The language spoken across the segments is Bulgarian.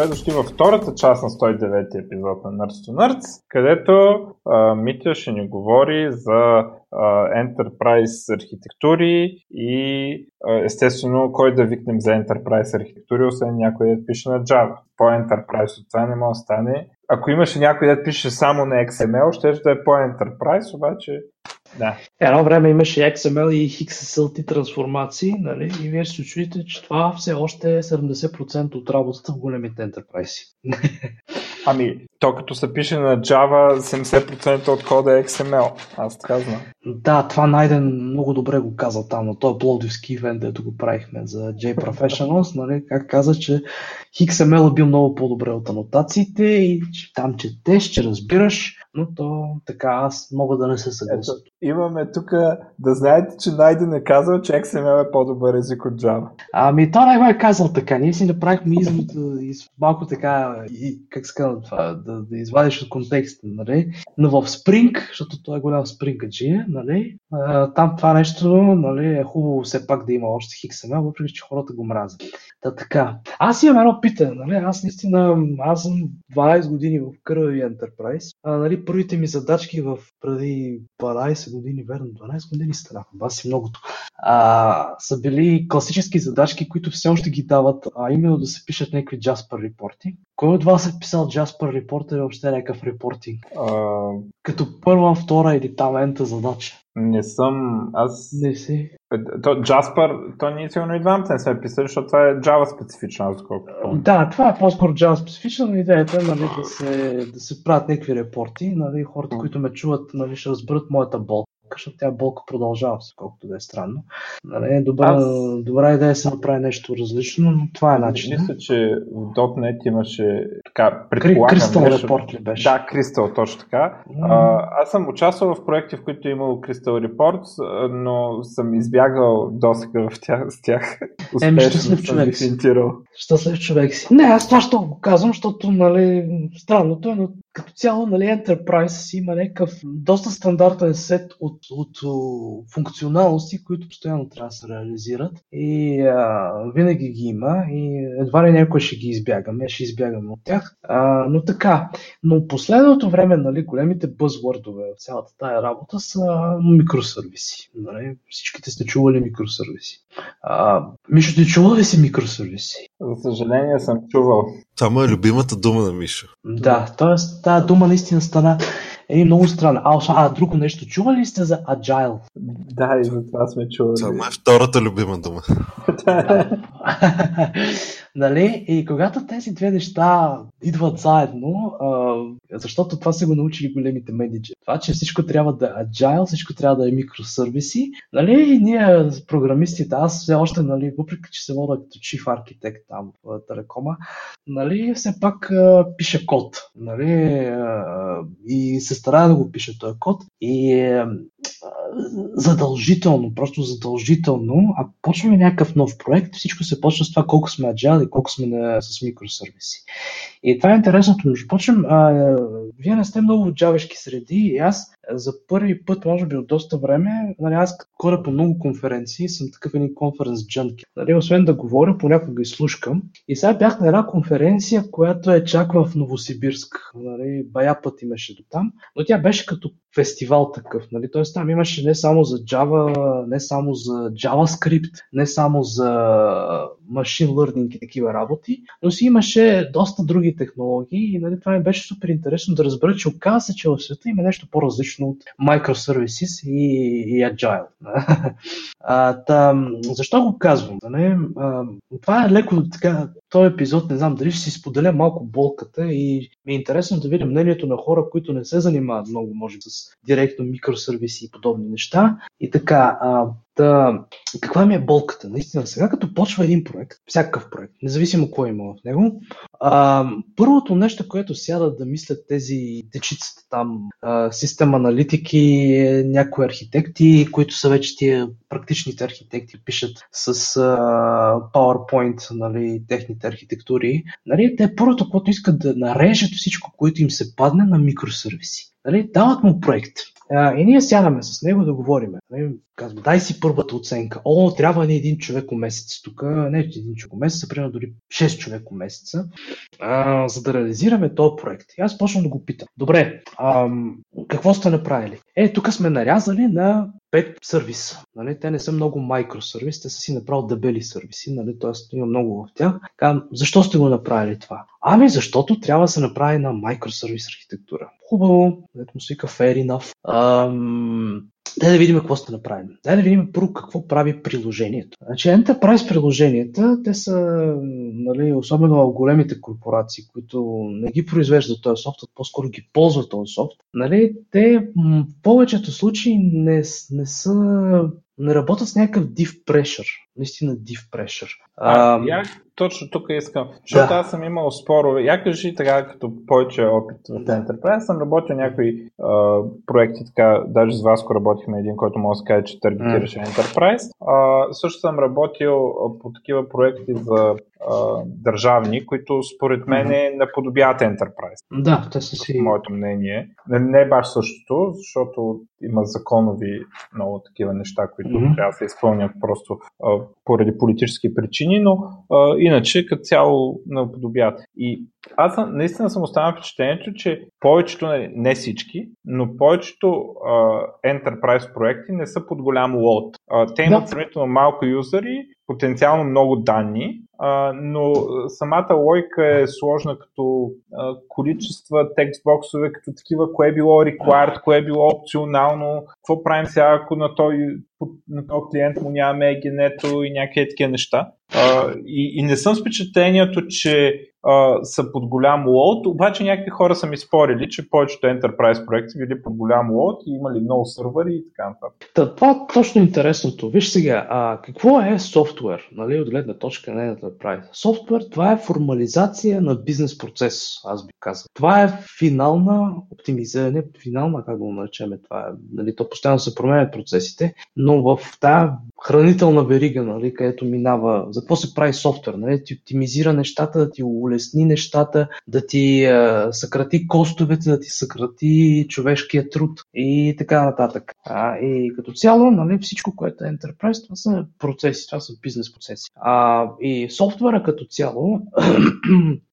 Добре дошли във втората част на 109 епизод на Nerds to Nerds, където а, Митя ще ни говори за а, Enterprise архитектури и а, естествено кой да викнем за Enterprise архитектури, освен някой да пише на Java. По-Enterprise от това не може да стане. Ако имаше някой да пише само на XML, ще да е по-Enterprise, обаче да. Едно време имаше XML и XSLT трансформации, нали? и вие ще чуете, че това все още е 70% от работата в големите ентерпрайси. Ами, то като се пише на Java, 70% от кода е XML. Аз така знам. Да, това Найден много добре го каза там на този Пловдивски ивент, дето го правихме за J Professionals, нали? как каза, че XML е бил много по-добре от анотациите и че там четеш, че разбираш, но то така аз мога да не се съглася. Имаме тук да знаете, че Найден е казал, че XML е по-добър език от Java. Ами то не го е казал така. Ние си направихме извод малко така, и, как се казва това, да, да извадиш от контекста, нали? Но в Spring, защото той е голям Spring нали? А, там това нещо, нали, е хубаво все пак да има още XML, въпреки че хората го мразят. Та така. Аз имам едно питане, нали? Аз наистина, аз съм 12 години в Кървави Enterprise. А, нали, първите ми задачки в преди 12 години, верно, 12 години станаха, бас си многото, а, са били класически задачки, които все още ги дават, а именно да се пишат някакви Jasper репорти. Кой от вас е писал Jasper репорт или въобще някакъв репортинг? Uh... Като първа, втора или там ента задача? Не съм. Аз. Не си. То, Jasper, то ние сигурно и двамата не сме писали, защото това е Java аз колкото помня. Да, това е по-скоро Java специфично, но идеята е нали, да, се, да се правят някакви репорти. Нали, хората, които ме чуват, нали, ще разберат моята бол защото тя болка продължава, колкото да е странно. Нали, добра, Аз... добра идея е да се направи нещо различно, но това е начин. Мисля, че в .NET имаше така, предполагам Кристал нещо... Report ли беше? Да, Кристал, точно така. Mm. А, аз съм участвал в проекти, в които е имало Crystal Reports, но съм избягал досега в тях, с тях. Еми, щастлив човек си. Щастлив човек си. Не, аз това ще го казвам, защото нали, странното е, но като цяло, нали, Enterprise има някакъв доста стандартен сет от, от, функционалности, които постоянно трябва да се реализират. И а, винаги ги има и едва ли някой ще ги избягаме, ще избягаме от тях. А, но така, но последното време, нали, големите бъзвордове в цялата тая работа са микросервиси. Нали? Всичките сте чували микросервиси. А, Мишо, ти чувал ли си микросервиси? За съжаление съм чувал. Това е любимата дума на Мишо. Да, т.е. тази дума наистина стана е много странна. А, а, друго нещо, чували ли сте за Agile? Да, и за това сме чували. Това е втората любима дума. нали? И когато тези две неща идват заедно, а, защото това са го научили големите менеджери. Това, че всичко трябва да е agile, всичко трябва да е микросервиси. Нали? И ние, програмистите, аз все още, нали, въпреки че се вода като чиф архитект там в Телекома, нали, все пак а, пише код. Нали? А, и се старая да го пише този код. И а, задължително, просто задължително, ако почваме някакъв нов проект, всичко се почва с това колко сме agile и колко сме на, с микросервиси. И това е интересното. Между а, вие не сте много в джавешки среди и аз за първи път, може би от доста време, нали, аз хора по много конференции, съм такъв един конференц джанки. Нали, освен да говоря, понякога изслушкам. И сега бях на една конференция, която е чак в Новосибирск. Нали, бая път имаше до там, но тя беше като фестивал такъв. Нали? Тоест там имаше не само за Java, не само за JavaScript, не само за machine learning и такива работи, но си имаше доста други технологии и нали, това ми беше супер интересно да разбера, че оказва се, че в света има нещо по-различно от microservices и, и agile. а, та, защо го казвам? Нали? А, това е леко така, този епизод, не знам дали ще си споделя малко болката и ми е интересно да видя мнението на хора, които не се занимават много, може с директно микросервиси и подобни неща. И така, а, да, каква ми е болката? Наистина, сега като почва един проект, всякакъв проект, независимо кой има в него, а, първото нещо, което сядат да мислят тези дечицата там, а, систем аналитики, някои архитекти, които са вече тия практичните архитекти, пишат с а, PowerPoint нали, техните архитектури, нали, те първото, което искат да нарежат всичко, което им се падне на микросервиси. Нали, дават му проект. И ние сядаме с него да говорим. Нали, казвам, дай си първата оценка. О, трябва ни един човек месец тук. Не един човек месец, а примерно дори 6 човека месеца, а, за да реализираме този проект. И аз почвам да го питам. Добре, ам, какво сте направили? Е, тук сме нарязали на 5 сервиса. Нали? Те не са много микросервиси, те са си направили дебели сервиси, нали? т.е. има много в тях. Казвам, защо сте го направили това? Ами защото трябва да се направи на микросервис архитектура. Хубаво, ето му свика fair enough. Ам, Дай да видим какво сте направим. Дай да видим първо какво прави приложението. Значи Enterprise приложенията, те са, нали, особено в големите корпорации, които не ги произвеждат този софт, по-скоро ги ползват този софт, нали, те в повечето случаи не, не са не работят с някакъв div pressure. Наистина div pressure. А, а, я точно тук искам, защото да. аз съм имал спорове. Я кажи така, като повече опит в да. Enterprise, съм работил някои а, проекти, така, даже с Васко работихме един, който може да се каже, че таргетираше mm. Enterprise. А, също съм работил по такива проекти за а, държавни, които според мен mm-hmm. наподобяват Enterprise. Да, те са си. Моето мнение. Не, не е баш същото, защото има законови много такива неща, които mm-hmm. трябва да се изпълнят просто а, поради политически причини, но а, иначе като цяло наподобяват. И аз наистина съм останал впечатлението, че повечето, нали, не всички, но повечето а, Enterprise проекти не са под голям лот. А, те имат да. сравнително малко юзери, потенциално много данни, но самата лойка е сложна като количества текстбоксове, като такива, кое е било required, кое е било опционално, какво правим сега, ако на този, на този клиент му нямаме егенето и някакви такива неща. И, и не съм с впечатлението, че а, са под голям лоуд, обаче някакви хора са ми спорили, че повечето Enterprise проекти били под голям лоуд и имали много сървъри и така нататък. Та, това е точно интересното. Виж сега, а, какво е софтуер, нали, от гледна точка на Enterprise? Софтуер, това е формализация на бизнес процес, аз би казал. Това е финална оптимизиране, финална, как го наречем, това е, нали, то постоянно се променят процесите, но в тази хранителна верига, нали, където минава, за какво се прави софтуер, нали, ти оптимизира нещата, да ти нещата, да ти а, съкрати костовете, да ти съкрати човешкия труд и така нататък. А, и като цяло, нали, всичко, което е Enterprise, това са процеси, това са бизнес процеси. А, и софтуера като цяло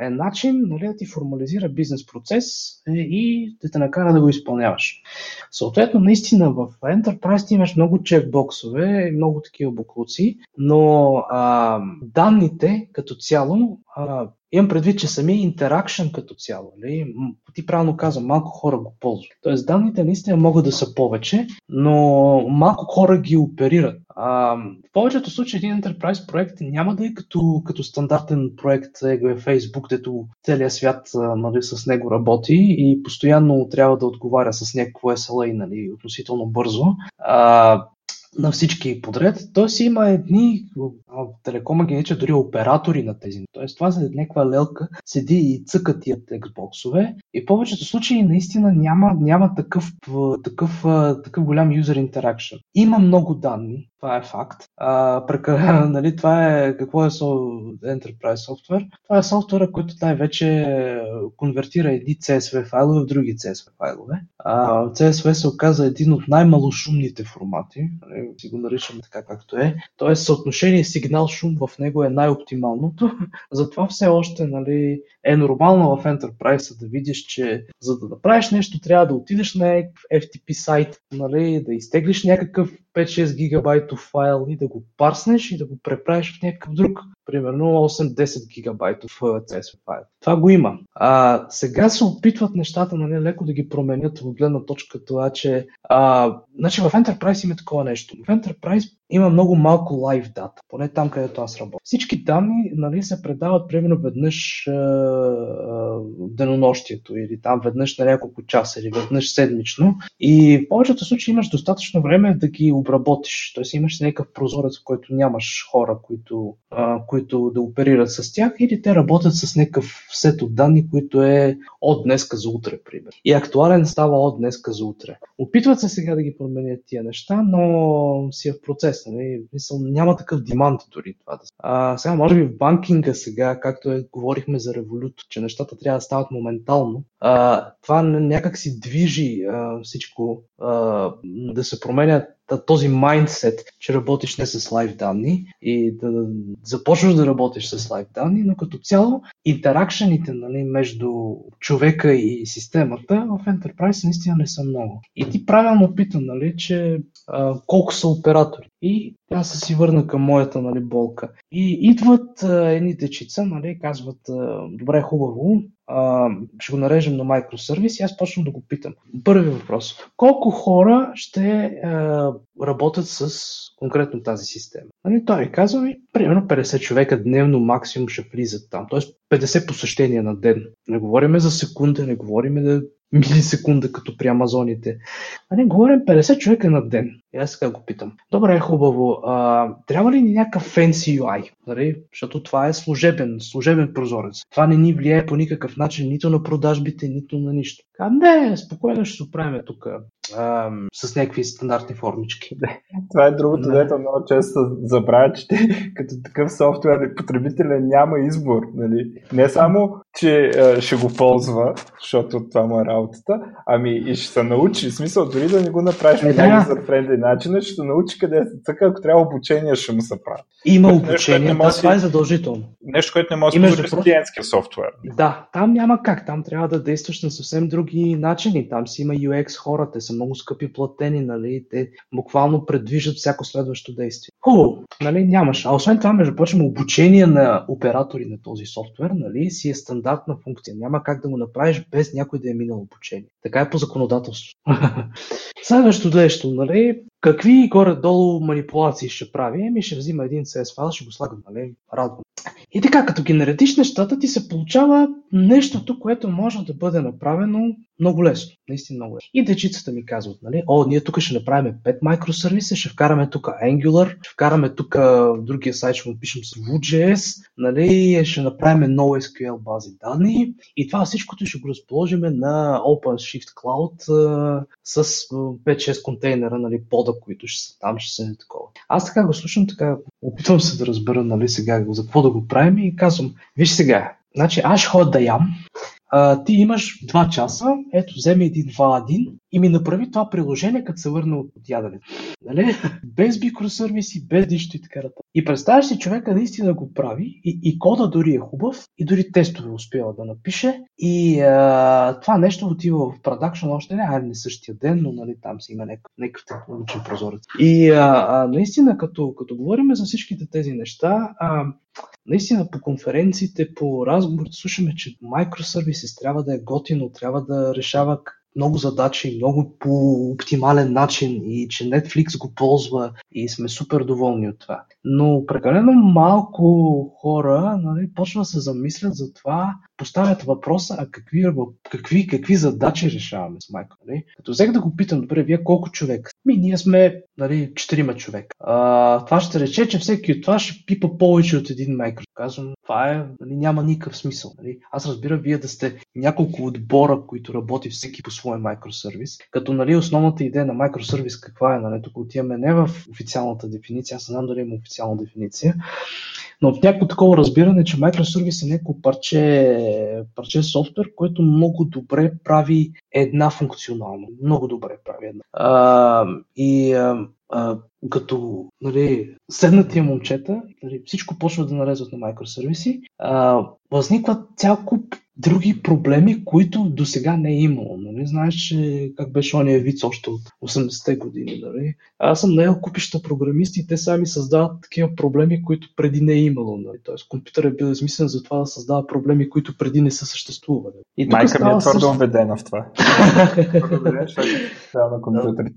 е начин нали, да ти формализира бизнес процес е, и да те накара да го изпълняваш. Съответно, наистина в Enterprise ти имаш много чекбоксове, много такива буклуци, но а, данните като цяло а, имам предвид, че самия интеракшн като цяло, нали, ти правилно казвам, малко хора го ползват. Тоест данните наистина могат да са повече, но малко хора ги оперират. А, в повечето случаи един Enterprise проект няма да е като, като стандартен проект е Facebook, дето целият свят нали, с него работи и постоянно трябва да отговаря с някакво SLA нали, относително бързо. А, на всички подред. Тоест има едни, телекома ги дори оператори на тези. Тоест това за някаква лелка седи и цъка тия текстбоксове и в повечето случаи наистина няма, няма такъв, такъв, такъв голям юзер интеракшн. Има много данни, това е факт. А, прека, нали, това е, какво е Enterprise Software? Това е софтуера, който най-вече конвертира едни CSV файлове в други CSV файлове. А, CSV се оказа един от най-малошумните формати, нали, си го наричаме така както е. Тоест съотношение сигнал-шум в него е най-оптималното. Затова все още нали, е нормално в Enterprise да видиш, че за да направиш нещо трябва да отидеш на FTP сайт, нали, да изтеглиш някакъв 5-6 гигабайтов файл и да го парснеш и да го преправиш в някакъв друг примерно 8-10 гигабайтов CSV файл. Това го има. А, сега се опитват нещата нали, леко да ги променят от гледна точка това, че а, значи в Enterprise има такова нещо. В Enterprise има много малко live дата, поне там, където аз работя. Всички данни нали, се предават примерно веднъж денонощието или там веднъж на няколко часа или веднъж седмично и в повечето случаи имаш достатъчно време да ги обработиш. Тоест имаш някакъв прозорец, в който нямаш хора, които, а, които да оперират с тях или те работят с някакъв сет от данни, които е от днеска за утре, пример. И актуален става от днеска за утре. Опитват се сега да ги променят тия неща, но си е в процес. Нали? Мисъл, няма такъв демант дори това. А, сега, може би в банкинга сега, както е, говорихме за револют, че нещата трябва да стават моментално, а, това някак си движи а, всичко а, да се променят този майндсет, че работиш не с лайв данни и да започваш да работиш с лайв данни, но като цяло интеракшените нали, между човека и системата в Enterprise наистина не са много. И ти правилно пита, нали, че а, колко са оператори. И аз се си върна към моята нали, болка. И идват а, едни дечица, нали, казват, а, добре, хубаво, ще го нарежем на микросервис и аз почвам да го питам. Първи въпрос. Колко хора ще а, работят с конкретно тази система? Нали, той ми казва ми, примерно 50 човека дневно максимум ще влизат там. Тоест 50 посещения на ден. Не говориме за секунда, не говориме да милисекунда, като при Амазоните. А не говорим 50 човека на ден. И аз сега го питам. Добре, хубаво. А, трябва ли ни някакъв fancy UI? Нали? Защото това е служебен, служебен прозорец. Това не ни влияе по никакъв начин нито на продажбите, нито на нищо. А не, спокойно ще се оправим тук с някакви стандартни формички. Това е другото, да. дето много често забравя, че те, като такъв софтуер потребителя няма избор. Нали? Не само, че а, ще го ползва, защото това му е работата, ами и ще се научи. В смисъл, дори да не го направиш е, да. френдли начин, ще научи къде се така, ако трябва обучение, ще му се прави. Има нещо, обучение, да, това е задължително. Нещо, което не може да се с клиентския софтуер. Да, там няма как. Там трябва да действаш на съвсем други начини. Там си има UX хора, те са много скъпи платени, нали? те буквално предвиждат всяко следващо действие. Хубаво, нали? нямаш. А освен това, между прочим, обучение на оператори на този софтуер нали? си е стандартна функция. Няма как да го направиш без някой да е минал обучение. Така е по законодателство. Следващото нещо, нали? Какви горе-долу манипулации ще прави? Еми ще взима един CS файл, ще го слагам, нали? Радвам. И така, като ги наредиш нещата, ти се получава нещото, което може да бъде направено много лесно. Наистина много лесно. И дечицата ми казват, нали, о, ние тук ще направим 5 микросервиса, ще вкараме тук Angular, ще вкараме тук другия сайт, ще му пишем с Vue.js, нали, ще направим NoSQL бази данни и това всичкото ще го разположим на OpenShift Cloud с 5-6 контейнера, нали, пода, които ще са там, ще са не такова. Аз така го слушам, така опитвам се да разбера, нали, сега за какво да го правим и казвам, виж сега, значи аз ще ходя да ям, а, ти имаш 2 часа, ето вземи един 2-1 и ми направи това приложение, като се върна от яденето. Нали? Без микросервиси, без нищо и така нататък. И представяш си човека наистина го прави и, и кода дори е хубав и дори тестове успява да напише и а, това нещо отива в продакшн още не, а не същия ден, но нали, там си има някакъв, някакъв технологичен прозорец. И а, а, наистина, като, като говорим за всичките тези неща, а, наистина по конференциите, по разговорите слушаме, че microservices трябва да е готино, трябва да решава много задачи, много по оптимален начин и че Netflix го ползва и сме супер доволни от това. Но прекалено малко хора нали, почва да се замислят за това, поставят въпроса, а какви, какви, какви задачи решаваме с майка. Нали? Като взех да го питам, добре, вие колко човек? Ми, ние сме нали, 4 човека. А, това ще рече, че всеки от това ще пипа повече от един майкро. Казвам, това е, нали, няма никакъв смисъл. Нали? Аз разбирам вие да сте няколко отбора, които работи всеки по своя микросервис. Като нали, основната идея на микросервис каква е? Нали? Тук отиваме не в официалната дефиниция, аз знам дали има официална дефиниция, но в някакво такова разбиране, че микросервис е някакво парче, парче софтуер, което много добре прави една функционално. Много добре прави една. А, и а, а, като нали, седнат момчета, нали, всичко почва да нарезват на микросервиси, а, възникват цял куп други проблеми, които до сега не е имало. Нали? Знаеш, че как беше ония вид още от 80-те години. Нали? Аз съм наел купища програмисти и те сами създават такива проблеми, които преди не е имало. Нали? Тоест компютър е бил измислен за това да създава проблеми, които преди не са съществували. И Майка ми е твърдо също... убедена в това.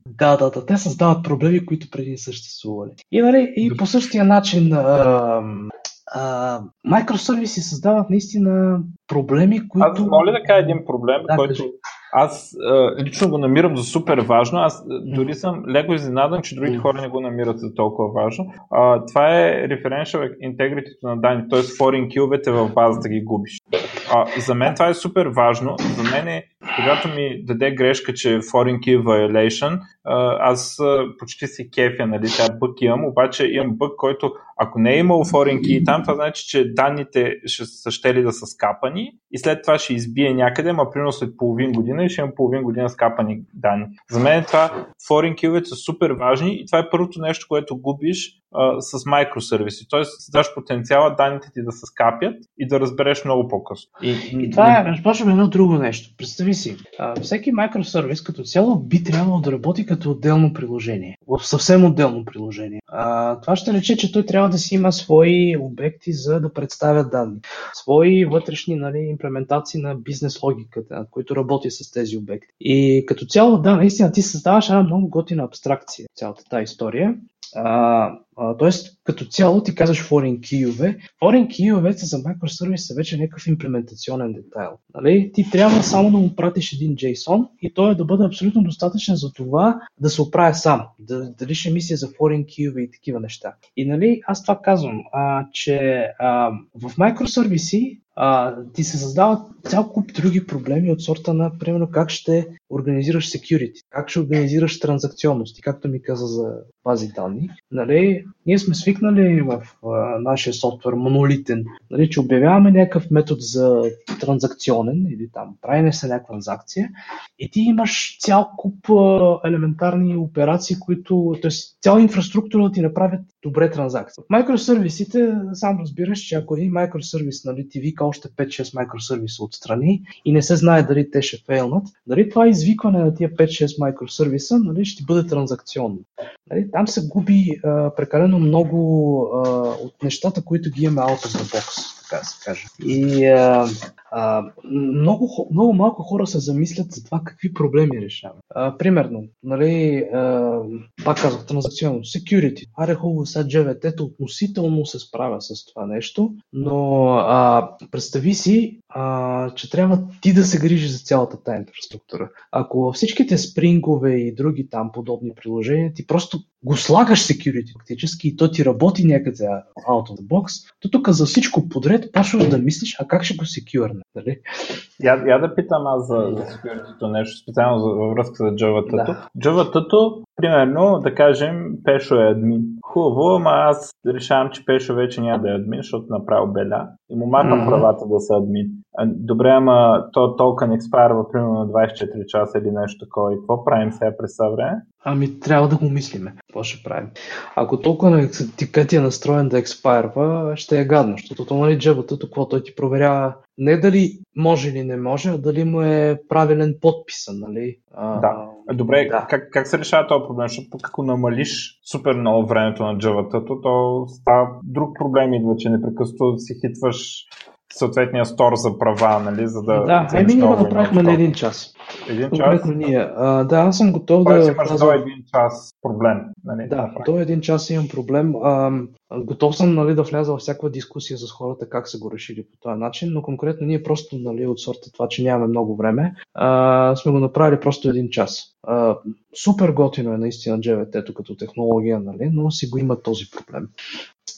да, да, да. Те създават проблеми, които преди съществували. И, нали, и по същия начин а, микросервиси създават наистина проблеми, които... Аз моля да кажа един проблем, да, който кажи. Аз а, лично го намирам за супер важно. Аз дори съм леко изненадан, че другите хора не го намират за толкова важно. А, това е referential integrity на данни, т.е. foreign киловете в базата ги губиш. А, за мен това е супер важно. За мен е, когато ми даде грешка, че foreign key violation, аз почти си кефя, нали, тя бък имам, обаче имам бък, който ако не е имал foreign key там, това значи, че данните ще са щели да са скапани и след това ще избие някъде, ма примерно след половин година и ще има половин година скапани данни. За мен това foreign key са супер важни и това е първото нещо, което губиш а, с микросервиси. Тоест, даш потенциала данните ти да се скапят и да разбереш много по-късно. И, и това е, почваме едно друго нещо. Представи си, а, всеки микросервис като цяло би трябвало да работи като отделно приложение. В съвсем отделно приложение. А, това ще рече, че той трябва да си има свои обекти за да представят данни. Свои вътрешни нали, имплементации на бизнес логиката, които работи с тези обекти. И като цяло, да, наистина ти създаваш една много готина абстракция, цялата тази история. Тоест, като цяло ти казваш foreign key-ове. Foreign key-овете за microservice са вече някакъв имплементационен детайл. Нали? Ти трябва само да му пратиш един JSON и той е да бъде абсолютно достатъчен за това да се оправя сам, да, дали ще мисли за foreign key-ове и такива неща. И нали, аз това казвам, а, че а, в microservice а, ти се създават цял куп други проблеми от сорта на, примерно, как ще организираш security, как ще организираш транзакционност, както ми каза за бази данни. Нали, ние сме свикнали в а, нашия софтуер монолитен, нали, че обявяваме някакъв метод за транзакционен или там правиме се някаква транзакция и ти имаш цял куп а, елементарни операции, които, т.е. цяла инфраструктура да ти направят добре транзакции. В микросервисите сам разбираш, че ако един микросервис нали, ти вика още 5-6 микросервиса отстрани и не се знае дали те ще фейлнат, дали това извикване на тия 5-6 микросервиса нали, ще бъде транзакционно. Нали, там се губи а, прекалено много а, от нещата, които ги имаме out of the box така се каже. И а, а, много, много малко хора се замислят за това какви проблеми решават. Примерно, нали, а, пак казах, транзакционно, security. Аре хубаво, сега JVT относително се справя с това нещо, но а, представи си, а, че трябва ти да се грижиш за цялата тази инфраструктура. Ако всичките спрингове и други там подобни приложения, ти просто го слагаш security фактически и то ти работи някъде out of the box, то тук за всичко подред почваш да мислиш, а как ще го секюрне, нали? Я, я да питам аз за, за security нещо, специално за, във връзка за Java-тото. Да. Java-тото, примерно, да кажем, Пешо е админ. Хубаво, ама аз решавам, че Пешо вече няма да е админ, защото направил беля и му махам mm-hmm. правата да са админ. Добре, ама то токен експарва примерно на 24 часа или нещо такова. И какво правим сега през това време? Ами трябва да го мислиме. Какво ще правим? Ако толкова ти е настроен да експайрва, ще е гадно, защото то нали джебата, какво той ти проверява не дали може или не може, а дали му е правилен подписан, нали? А, да. Добре, да. Как, как се решава този проблем? Защото ако намалиш супер много времето на джавата, то става друг проблем идва, че непрекъснато си хитваш съответния стор за права, нали, за да... Да, еми ние го направихме на един час. Един час? ние. А, да, аз съм готов Тоест, да... имаш до един час проблем. Нали, да, да до един час имам проблем. А, готов съм нали, да вляза във всяка дискусия с хората как са го решили по този начин, но конкретно ние просто нали, от сорта това, че нямаме много време, а, сме го направили просто един час. А, супер готино е наистина JVT като технология, нали, но си го има този проблем.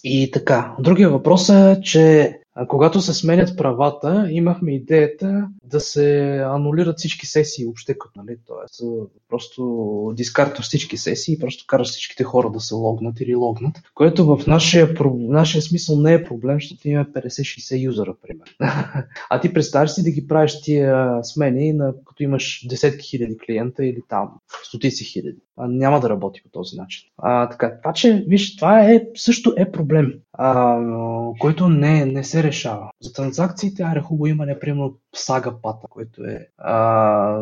И така, другия въпрос е, че когато се сменят правата, имахме идеята да се анулират всички сесии въобще, като, нали, т.е. просто дискартваш всички сесии и просто караш всичките хора да се логнат или логнат, което в нашия, нашия смисъл не е проблем, защото имаме 50-60 юзера, примерно. а ти представяш си да ги правиш тия смени, на, като имаш десетки хиляди клиента или там стотици хиляди. А, няма да работи по този начин. А, така, това, че, виж, това е, също е проблем, а, който не, не се решава. За транзакциите, аре хубаво има, например, сага пата, което е а,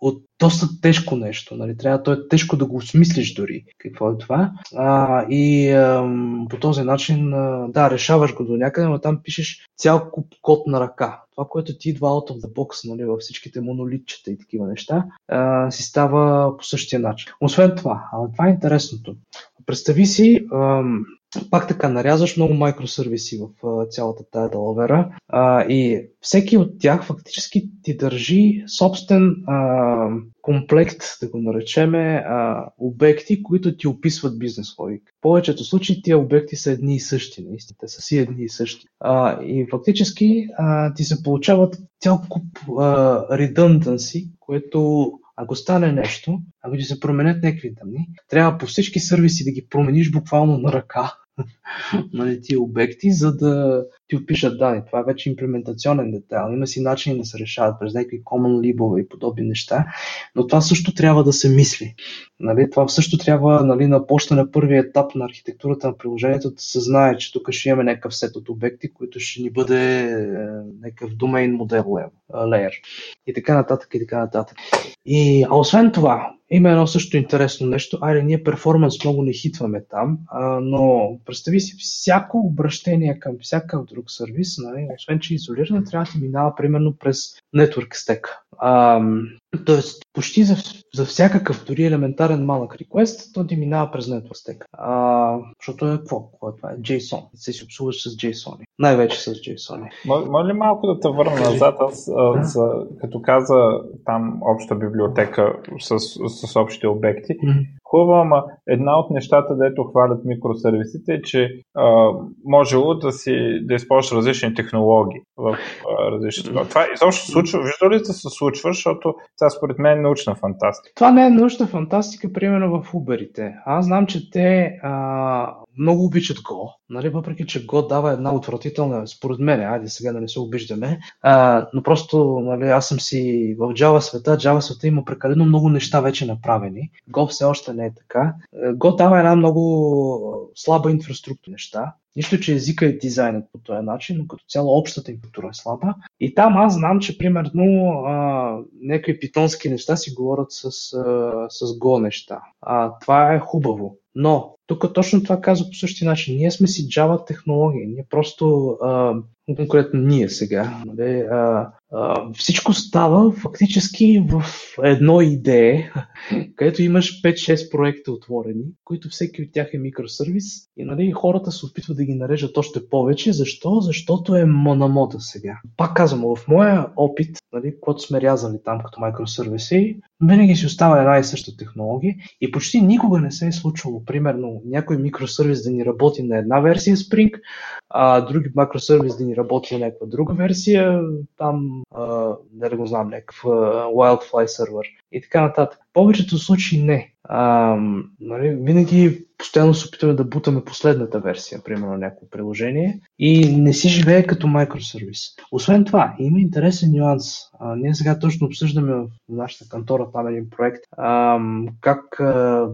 от доста тежко нещо. Нали? Трябва то е тежко да го осмислиш дори какво е това. А, и а, по този начин, а, да, решаваш го до някъде, но там пишеш цял куп код на ръка. Това, което ти идва out of the box, нали, във всичките монолитчета и такива неща, а, си става по същия начин. Освен това, а, това е интересното. Представи си, а, пак така, нарязваш много микросервиси в а, цялата тая далавера и всеки от тях фактически ти държи собствен а, комплект, да го наречеме, а, обекти, които ти описват бизнес логика. В повечето случаи тия обекти са едни и същи, наистина, те са си едни и същи. А, и фактически а, ти се получават цял куп а, redundancy, което ако стане нещо, ако ти се променят някакви данни, трябва по всички сервиси да ги промениш буквално на ръка, нали, тия обекти, за да ти опишат данни. Това е вече имплементационен детайл. Има си начини да се решават през някакви common либове и подобни неща, но това също трябва да се мисли. Нали, това също трябва нали, на почта на първия етап на архитектурата на приложението да се знае, че тук ще имаме някакъв сет от обекти, които ще ни бъде е, някакъв домейн модел layer. И така нататък, и така нататък. И, а освен това, има едно също интересно нещо. Айде, ние перформанс много не хитваме там, а, но представи си, всяко обращение към всякакъв друг сервис, нали, освен че е трябва да минава примерно през Network Stack. А, тоест, почти за, за всякакъв, дори елементарен малък request, то ти минава през Network Stack. А, защото е какво? Какво е това? Е JSON. Се си обслужваш с JSON. Най-вече с JSON. Може ли малко да те върна назад? Аз, а, за, като каза там обща библиотека с, с общите обекти, mm-hmm. Хубаво, ама една от нещата, дето хвалят микросервисите е, че а, можело да, си, да използваш различни технологии в а, различни. Това изобщо се случва, вижда ли да се случва, защото това според мен е научна фантастика. Това не е научна фантастика, примерно в Uber. Аз знам, че те а, много обичат Go, нали, въпреки че Go дава една отвратителна, според мен, айде сега да не се обиждаме, а, но просто нали, аз съм си в Java света, Java света има прекалено много неща вече направени, Go все още не е така. Go дава една много слаба инфраструктура неща, Нищо, че езика е дизайнът по този начин, но като цяло общата инфраструктура е слаба. И там аз знам, че примерно а, някакви питонски неща си говорят с, а, с Go неща. А, това е хубаво. Но тук точно това казва по същия начин. Ние сме си Java технологии. Ние просто, а, конкретно ние сега, нали, а, а, всичко става фактически в едно идея, където имаш 5-6 проекта отворени, които всеки от тях е микросервис и нали, хората се опитват да ги нарежат още повече. Защо? Защото е мономода сега. Пак казвам, в моя опит, нали, когато сме рязали там като микросервиси, винаги си остава една и съща технология и почти никога не се е случвало, примерно, някой микросервис да ни работи на една версия Spring, а други микросервис да ни работи на някаква друга версия, там, а, да го знам, някакъв Wildfly сервер и така нататък. Повечето случаи не. А, нали, винаги постоянно се опитваме да бутаме последната версия, примерно някакво приложение и не си живее като микросервис. Освен това, има интересен нюанс. А, ние сега точно обсъждаме в нашата кантора там един проект а, как а,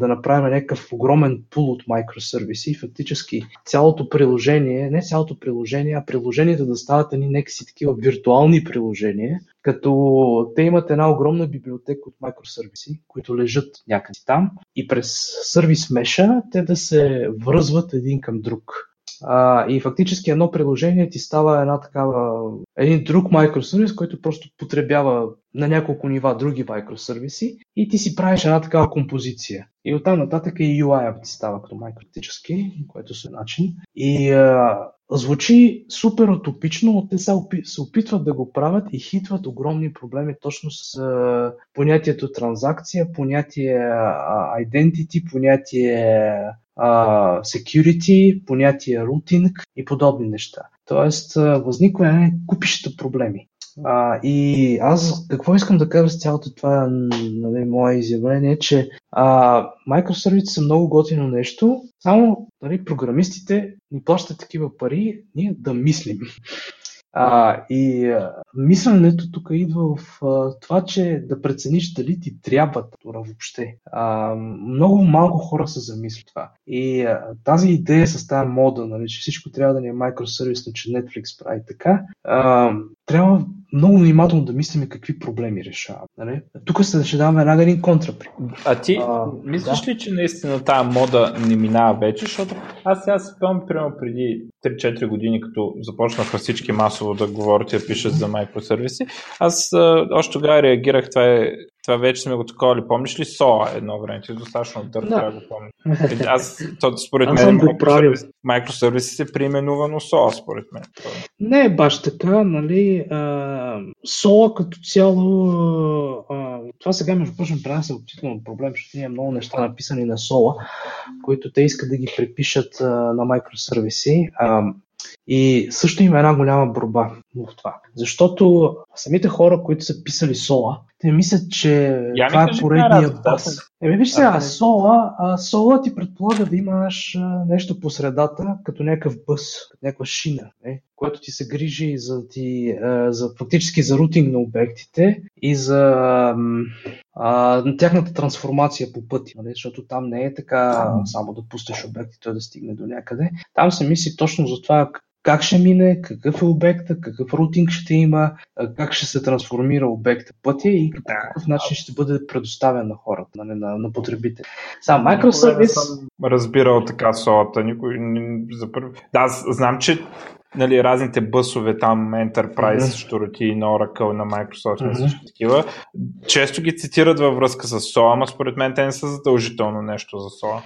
да направим някакъв огромен пул от микросервиси и фактически цялото приложение, не цялото приложение, а приложенията да стават едни някакси такива виртуални приложения, като те имат една огромна библиотека от микросервиси, които лежат някъде там и през сервис меша те да се връзват един към друг. А, и фактически едно приложение ти става една такава, един друг микросервис, който просто потребява на няколко нива други микросервиси и ти си правиш една такава композиция. И оттам нататък и UI ти става като микротически, което е начин. И а, звучи супер утопично, но те се, опи, се опитват да го правят и хитват огромни проблеми точно с понятието транзакция, понятие identity, понятие security, понятие routing и подобни неща. Тоест, възниква не купища проблеми. А, и аз какво искам да кажа с цялото това нали, мое изявление, че а, са много готино нещо, само нали, програмистите ни плащат такива пари, ние да мислим. А, и а, мисленето тук идва в а, това, че да прецениш дали ти трябва тура въобще. А, много малко хора се замислят това. И а, тази идея с тази мода, нали, че всичко трябва да ни е микросервисно, че Netflix прави така, а, трябва много внимателно да мислим какви проблеми решаваме. Нали? Тук се ще даваме една един контрапри. А ти а, мислиш да? ли, че наистина тази мода не минава вече? Защото аз сега спомням, примерно преди 3-4 години, като започнаха всички масово да говорят и да пишат за микросервиси, аз а, още тогава реагирах, това е това вече сме го таковали. Помниш ли СОА едно време? Ти достатъчно дър, да. го помня. Аз, то, според Аз мен, микросервиси се преименувано СОА, според мен. Не е баш така, нали. СОА като цяло, а, това сега между прочим прави се относително проблем, защото ние много неща написани на СОА, които те искат да ги припишат а, на микросервиси. А, И също има една голяма борба в това. Защото самите хора, които са писали Сола, те мислят, че Я това е поредния бас. Еми виж сега, Сола, а, Сола ти предполага да имаш а, нещо по средата, като някакъв бъс, като някаква шина, не? което ти се грижи за, ти, а, за фактически за рутинг на обектите и за а, тяхната трансформация по пъти, нали? защото там не е така само да пустиш обект и той да стигне до някъде. Там се мисли точно за това как ще мине, какъв е обекта, какъв рутинг ще има, как ще се трансформира обекта пътя и по какъв начин ще бъде предоставен на хората, нали, на, на потребителите. Сега, Никога не microservice... съм разбирал така солата. Никой не, за първи... Да, знам, че нали, разните бъсове там, Enterprise, роти на Oracle, на Microsoft, Мгм. всички такива, често ги цитират във връзка с SOA, ама според мен те не са задължително нещо за SOA.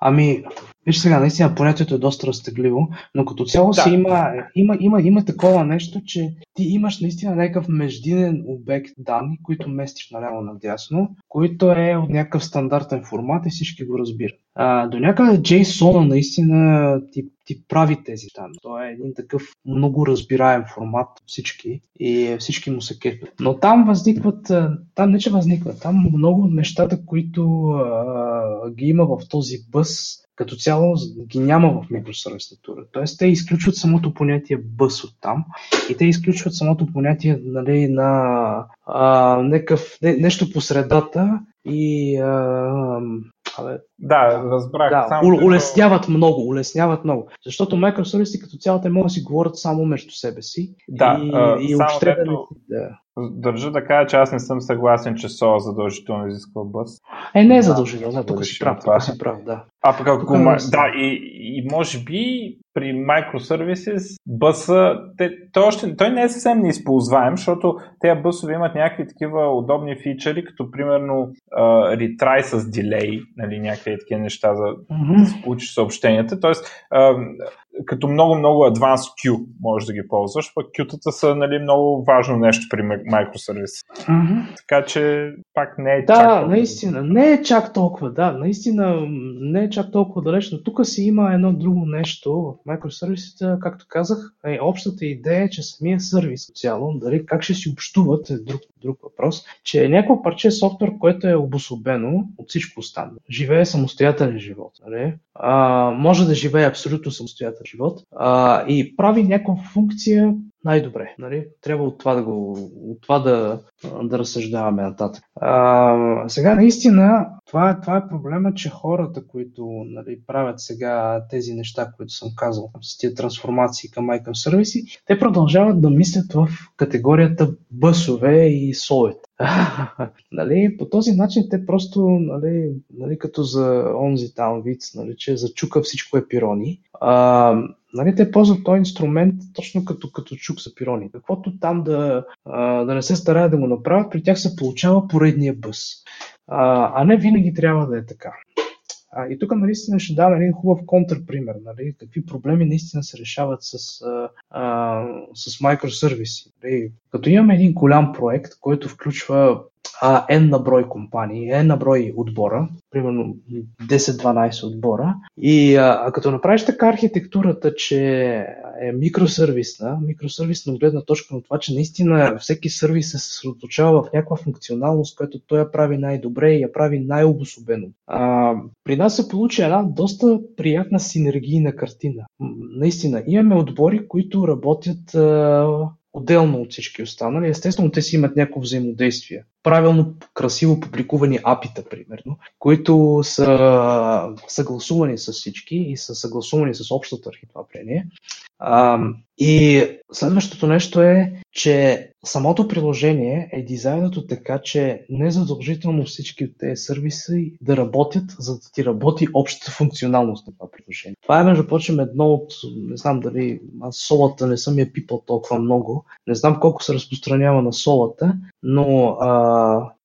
Ами, виж сега, наистина понятието е доста разтегливо, но като цяло Да. си има, има, има, има такова нещо, че ти имаш наистина някакъв междинен обект данни, които местиш наляво надясно, който е от някакъв стандартен формат и всички го разбират. А, до някъде JSON наистина ти, ти прави тези данни. Той е един такъв много разбираем формат всички и всички му се кефят. Но там възникват, там не че възникват, там много нещата, които а, ги има в този бъс, като цяло ги няма в микросервисатура. Тоест те изключват самото понятие бъс от там и те изключват самото понятие нали, на а, некъв, не, нещо по средата и а, абе, Да, разбрах. да, само у- улесняват много, улесняват много. Защото микросервиси като цяло те могат да си говорят само между себе си. Да, и, а, и само въобще да, дето- не- да. Държа да кажа, че аз не съм съгласен, че SOA задължително изисква бъс. Е, не е задължително, да, да тук си прав, тук си прав, да. А пък ако... Ма- Да, и, и може би при microservices бъса, те, той, още, той не е съвсем неизползваем, защото тези бъсове имат някакви такива удобни фичъри, като примерно uh, retry с дилей, нали, някакви такива неща за да получиш съобщенията. Тоест, като много-много advanced Q можеш да ги ползваш, пък Q-тата са нали, много важно нещо при ми- microservice. Мгм. Така че пак не е чак Да, толкова. наистина. Не е чак толкова, да. Наистина не е чак толкова далеч, но тук си има едно друго нещо в микросервисите, както казах, е, общата идея е, че самия сервис цяло, дали как ще си общуват е друг, друг въпрос, че е някакво парче софтуер, което е обособено от всичко останало. Живее самостоятелен живот. Нали? А, може да живее абсолютно самостоятелен живот а, и прави някаква функция най-добре. Нали? Трябва от това да, го, от това да, да разсъждаваме нататък. А, сега наистина това е, това е проблема, че хората, които нали, правят сега тези неща, които съм казал, с тези трансформации към microservices, те продължават да мислят в категорията бъсове и соловете. нали, по този начин те просто, нали, нали, като за онзи там виц, нали, че за всичко е пирони, а, нали, те ползват този инструмент точно като, като чук са пирони. Каквото там да, да не се стараят да го направят, при тях се получава поредния бъс. А, а не винаги трябва да е така. А, и тук наистина ще дам един хубав контрпример. Нали? Какви проблеми наистина се решават с, а, а, с. Нали? Като имаме един голям проект, който включва а, N на брой компании, N на брой отбора, примерно 10-12 отбора, и а, като направиш така архитектурата, че е микросервисна, микросервисна от гледна точка на това, че наистина всеки сервис се съсредоточава в някаква функционалност, която той я прави най-добре и я прави най-обособено. А, при нас се получи една доста приятна синергийна картина. Наистина, имаме отбори, които работят а, отделно от всички останали. Естествено, те си имат някакво взаимодействие. Правилно, красиво публикувани апита, примерно, които са съгласувани с всички и са съгласувани с общата архитектура. А, и следващото нещо е, че самото приложение е дизайнато така, че не задължително всички от тези сервиси да работят, за да ти работи общата функционалност на това приложение. Това е, между прочим, едно от, не знам дали, аз солата не съм я пипал толкова много, не знам колко се разпространява на солата, но а,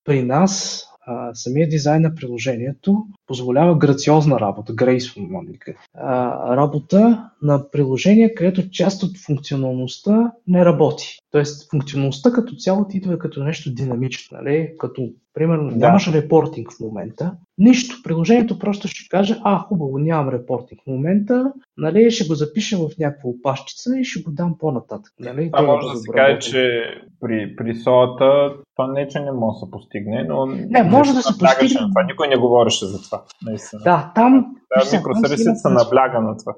при нас самия дизайн на приложението позволява грациозна работа, graceful нали, работа на приложение, където част от функционалността не работи. Тоест, функционалността като цяло ти идва като нещо динамично, нали? като примерно да. нямаш репортинг в момента, нищо. Приложението просто ще каже, а, хубаво, нямам репортинг в момента, нали, ще го запиша в някаква опашчица и ще го дам по-нататък. Нали? Това може да се каже, че при, при солата това не, че не може да се постигне, но не, може да се постигне. Това. Никой не говореше за това. Наистина. Да, там да, микросервисите са набляга на това.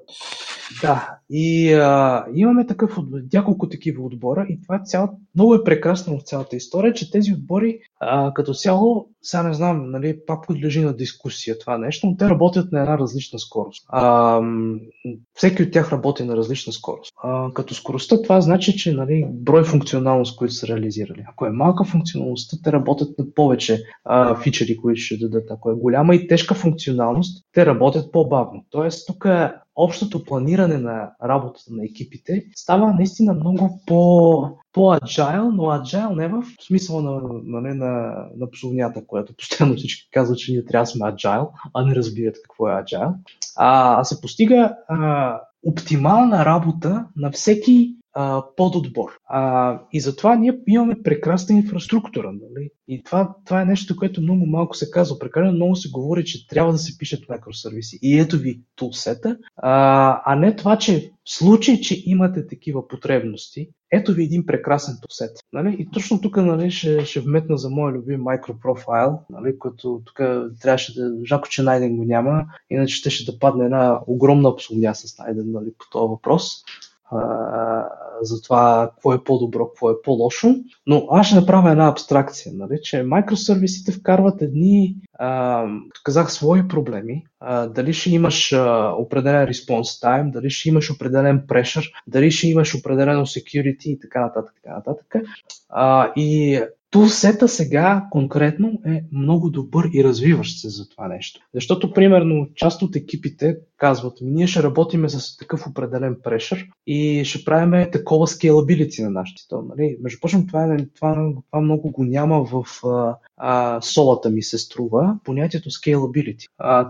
Да, и а, имаме такъв, няколко такива отбора и това е цял, много е прекрасно в цялата история, че тези отбори а, като цяло, сега не знам, нали, пак подлежи на дискусия това нещо, но те работят на една различна скорост. А, всеки от тях работи на различна скорост. А, като скоростта това значи, че нали, брой функционалност, които са реализирали. Ако е малка функционалността, те работят на повече а, фичери, които ще дадат. Ако е голяма и тежка функционалност, те работят по-бавно. Тоест, тук общото планиране на работата на екипите става наистина много по, по-аджайл, но аджайл не в смисъла на, на, на, на, на псовнята, което постоянно всички казват, че ние трябва да сме аджайл, а не разбират какво е аджайл. А, се постига а, оптимална работа на всеки а, подотбор. А, и затова ние имаме прекрасна инфраструктура. Нали? И това, това е нещо, което много малко се казва. Прекалено много се говори, че трябва да се пишат микросервиси. И ето ви тулсета, а, а не това, че в случай, че имате такива потребности, ето ви един прекрасен тулсет. Нали? И точно тук нали, ще, ще вметна за моя любим микропрофайл, нали, който тук трябваше да... Жако, че Найден го няма, иначе ще, ще да падне една огромна псовня с Найден нали, по този въпрос за това какво е по-добро, какво е по-лошо. Но аз ще направя една абстракция, нали, че микросервисите вкарват едни, а, казах, свои проблеми. А, дали ще имаш а, определен response time, дали ще имаш определен pressure, дали ще имаш определено security и така нататък. Така нататък. А, и Тулсета сега конкретно е много добър и развиващ се за това нещо. Защото, примерно, част от екипите казват, ние ще работиме с такъв определен прешър и ще правиме такова scalability на нашите. То, нали? Между прочим, това, е, това, това много го няма в а, а, солата ми се струва, понятието scalability.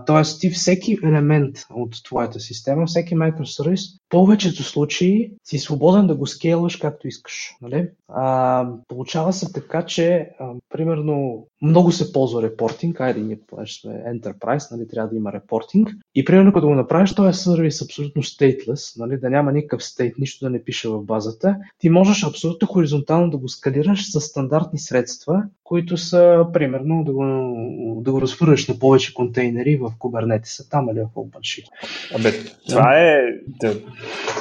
Тоест, ти всеки елемент от твоята система, всеки микросервис, повечето случаи си свободен да го скейлваш както искаш. Нали? А, получава се така, че а, примерно много се ползва репортинг, айде ние, сме Enterprise, нали, трябва да има репортинг. И примерно като го направиш този сервис абсолютно stateless, нали, да няма никакъв стейт, нищо да не пише в базата, ти можеш абсолютно хоризонтално да го скалираш с стандартни средства, които са примерно да го, да го разхвърляш на повече контейнери в Kubernetes, там или в OpenShift. Абе, това е да,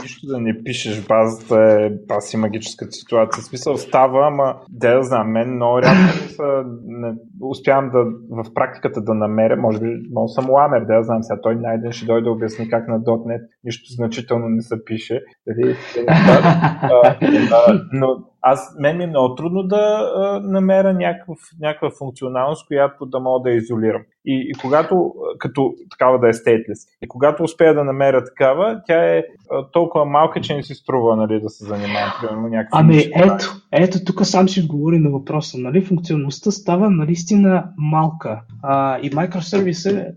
нищо да не пишеш базата е паси магическа ситуация. В смисъл става, ама да, да знам, мен много рядко не, успявам да в практиката да намеря, може би, може съм ламер, да, знам сега, той най-ден ще дойде да обясни как на .NET нищо значително не се пише, дали, а, а, но аз, мен ми е много трудно да а, намеря някакъв, някаква функционалност, която да мога да изолирам. И, и когато, като такава да е stateless, и когато успея да намеря такава, тя е а, толкова малка, че не си струва нали, да се занимавам. Примерно, някакви ами ето, ето, тук сам си отговори на въпроса. Нали? Функционалността става наистина малка. А, и микросервис е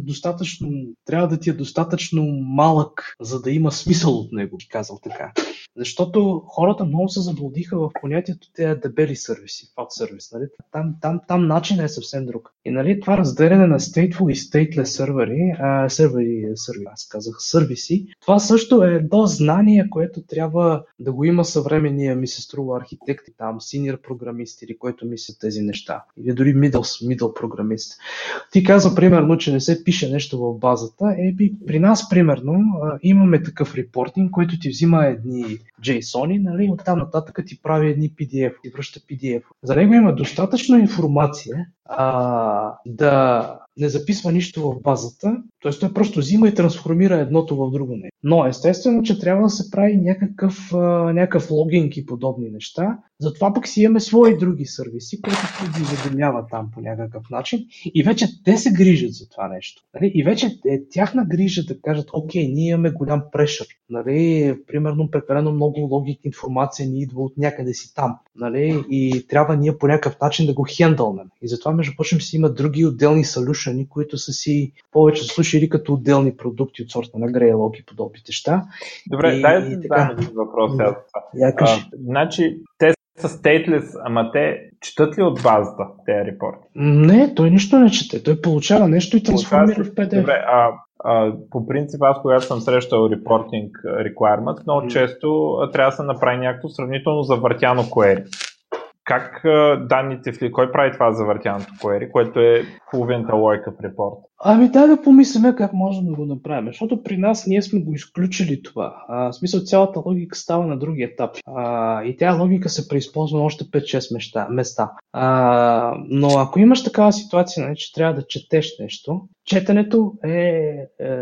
достатъчно, трябва да ти е достатъчно малък, за да има смисъл от него, казал така. Защото хората много се заблудиха в понятието тези дебели сервиси, фат сервис. Нали? Там, там, там начинът е съвсем друг. И нали, това разделяне на stateful и stateless сервери, а, сервери, сервери, аз казах сервиси, това също е едно знание, което трябва да го има съвременния, ми се струва архитекти там, синьор програмист или който мисли тези неща. Или дори middle, middle програмист. Ти каза примерно, че не се пише нещо в базата. Е, би, при нас примерно имаме такъв репортинг, който ти взима едни JSON, нали, оттам нататък ти прави едни PDF, ти връща PDF. За него има достатъчно информация а, да не записва нищо в базата, т.е. той просто взима и трансформира едното в друго нещо. Но естествено, че трябва да се прави някакъв, а, някакъв логинг и подобни неща. Затова пък си имаме свои други сервиси, които ги уведомяват там по някакъв начин. И вече те се грижат за това нещо. Нали? И вече е тяхна грижа да кажат, окей, ние имаме голям прешър. Нали? Примерно прекалено много логик, информация ни идва от някъде си там. Нали? И трябва ние по някакъв начин да го хендълнем. И затова между прочим си има други отделни солюшени, които са си в повече случаи или като отделни продукти от сорта на Greylog и подобни неща. Добре, и, дай да задам един въпрос. Я а, значи, те са stateless, ама те четат ли от базата тези репорти? Не, той нищо не чете. Той получава нещо и трансформира в PDF. Добре, а, а, по принцип аз когато съм срещал reporting requirement, много често трябва да се направи някакво сравнително завъртяно query. Как данните в кой прави това завъртяното query, което е половината лойка в репорт? Ами дай да помислиме как можем да го направим, защото при нас ние сме го изключили това. А, в смисъл цялата логика става на други етап. А, и тя логика се преизползва на още 5-6 места. места. А, но ако имаш такава ситуация, нали, че трябва да четеш нещо, четенето е, е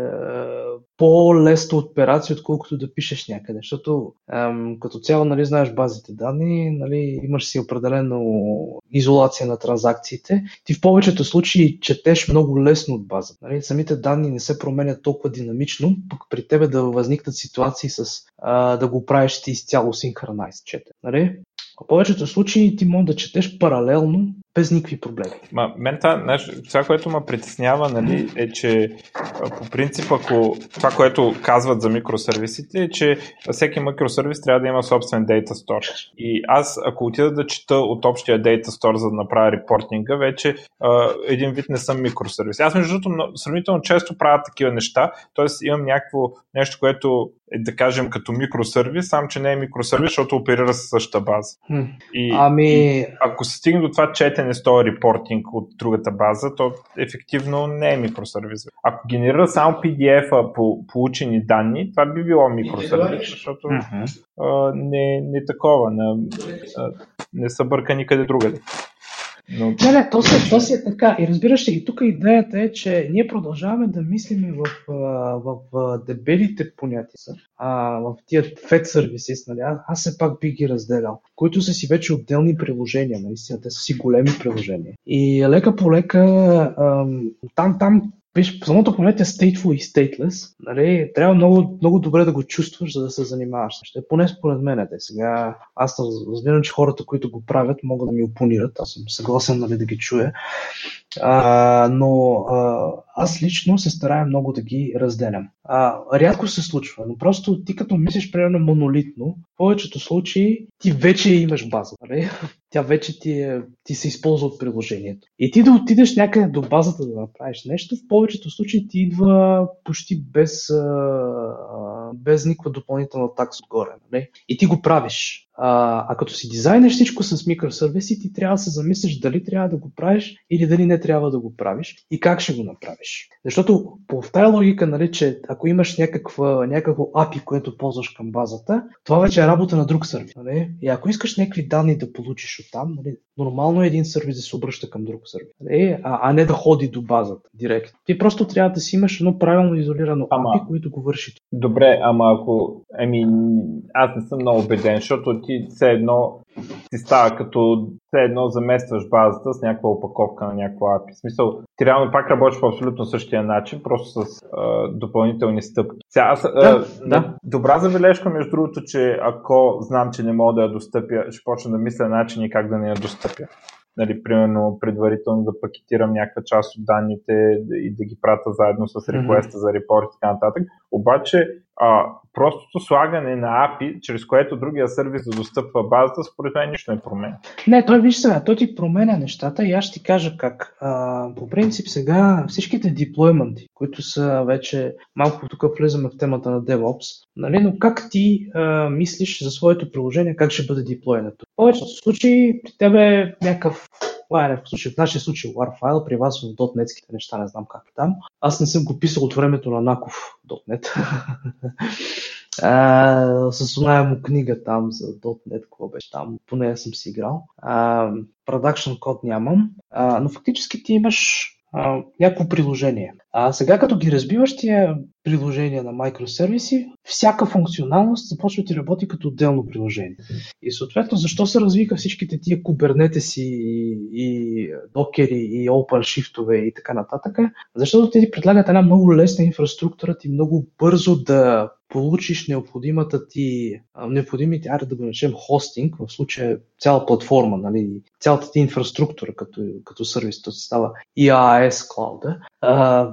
по-лесна операция, отколкото да пишеш някъде. Защото ем, като цяло нали, знаеш базите данни, нали, имаш си определено изолация на транзакциите. Ти в повечето случаи четеш много лесно база. Нали? Самите данни не се променят толкова динамично, пък при тебе да възникнат ситуации с а, да го правиш ти изцяло синхронайз чете. Нали? В повечето случаи ти можеш да четеш паралелно без никакви проблеми. Ма, мен това, знаеш, това, което ме притеснява, нали, е, че по принцип, ако това, което казват за микросервисите, е, че всеки микросервис трябва да има собствен Data Store. И аз, ако отида да чета от общия Data Store, за да направя репортинга, вече а, един вид не съм микросервис. Аз, между другото, сравнително често правя такива неща, т.е. имам някакво нещо, което е да кажем като микросервис, сам че не е микросервис, защото оперира с същата база. И, ами... и ако се стигне до това четене с този репортинг от другата база, то ефективно не е микросервис. Ако генерира само PDF-а по получени данни, това би било микросервис, защото uh-huh. а, не, не такова, не, а, не са бърка никъде другаде. Но... Не, не, то си, то си е така. И разбираш ли, и тук идеята е, че ние продължаваме да мислиме в, в, в дебелите понятия, а, в тия FED services, нали? аз все пак би ги разделял, които са си вече отделни приложения, наистина, те са си големи приложения. И лека по лека, там, там Виж, самото понятие stateful и stateless, нали, трябва много, много добре да го чувстваш, за да се занимаваш. Ще поне според мен е. Сега аз разбирам, че хората, които го правят, могат да ми опонират. Аз съм съгласен нали, да ги чуя. А, но а, аз лично се старая много да ги разделям. А, рядко се случва, но просто ти като мислиш примерно монолитно, в повечето случаи ти вече имаш база. Нали? Тя вече ти, е, ти се използва от приложението. И ти да отидеш някъде до базата да направиш нещо, в повечето случаи ти идва почти без, без никаква допълнителна такса отгоре. Нали? И ти го правиш. А, а като си дизайнеш всичко с микросървиси, ти трябва да се замислиш дали трябва да го правиш или дали не трябва да го правиш и как ще го направиш. Защото по тази логика, нали, че ако имаш някаква, някакво API, което ползваш към базата, това вече е работа на друг сервис. Нали? И ако искаш някакви данни да получиш от там, нали, нормално е един сервис да се обръща към друг сервис, нали? а, а не да ходи до базата директно. Ти просто трябва да си имаш едно правилно изолирано ама, API, което го върши. Добре, ама ако... Еми, аз не съм много убеден, защото ти все едно ти става като все едно заместваш базата с някаква опаковка на някаква API. В смисъл, ти реално пак работиш по абсолютно същия начин, просто с а, допълнителни стъпки. Сега, аз, да, а, да. Добра забележка, между другото, че ако знам, че не мога да я достъпя, ще почна да мисля начини как да не я достъпя нали, примерно предварително да пакетирам някаква част от данните и да ги пратя заедно с реквеста mm-hmm. за репорт и така нататък. Обаче а, простото слагане на API, чрез което другия сервис да достъпва базата, според мен нищо не променя. Не, той виж сега, той ти променя нещата и аз ще ти кажа как. А, по принцип сега всичките деплойменти, които са вече, малко тук влизаме в темата на DevOps, нали, но как ти а, мислиш за своето приложение, как ще бъде деплойнато? В повечето случаи при тебе е някакъв това е в, случай, в нашия случай WAR при вас в .NET неща, не знам как е там. Аз не съм го писал от времето на Наков .NET. а, с оная му книга там за .NET, какво беше там, поне съм си играл. А, production код нямам, а, но фактически ти имаш а, някакво приложение. А сега като ги разбиваш тия приложения на микросервиси, всяка функционалност започва да ти работи като отделно приложение. И съответно, защо се развика всичките тия кубернете си и докери и OpenShift и така нататък? Защото те ти предлагат една много лесна инфраструктура ти много бързо да получиш необходимата ти, необходимите, аре да го начнем хостинг, в случая цяла платформа, нали, цялата ти инфраструктура като, като сервис, то се става IaaS клауда,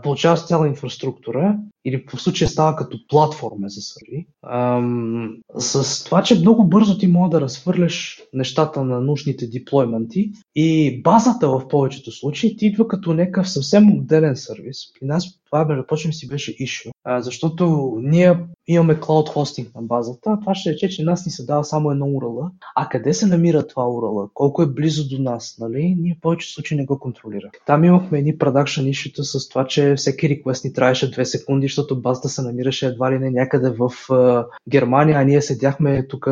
получаваш цяла инфраструктура или в случая става като платформа за серви, с това, че много бързо ти може да разхвърляш нещата на нужните деплойменти и базата в повечето случаи ти идва като някакъв съвсем отделен сервис. При нас това, между прочим, си беше issue, защото ние имаме cloud hosting на базата, това ще рече, че нас ни се дава само едно URL. А къде се намира това URL? Колко е близо до нас? Нали? Ние в повечето случаи не го контролира. Там имахме едни production issue с това, че всеки request ни трябваше 2 секунди, защото базата се намираше едва ли не някъде в uh, Германия, а ние седяхме тук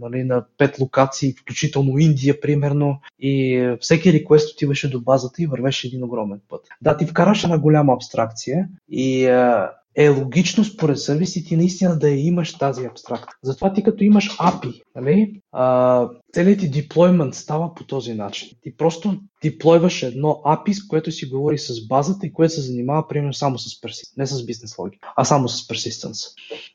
нали, на 5 локации, включително Индия, примерно, и всеки request отиваше до базата и вървеше един огромен път. Да, ти вкараш една голяма абстракция и uh, е логично според сервисите наистина да имаш тази абстракция. Затова ти като имаш API, нали, а, целият ти деплоймент става по този начин. Ти просто деплойваш едно API, с което си говори с базата и което се занимава примерно само с persistence, не с бизнес логика, а само с persistence.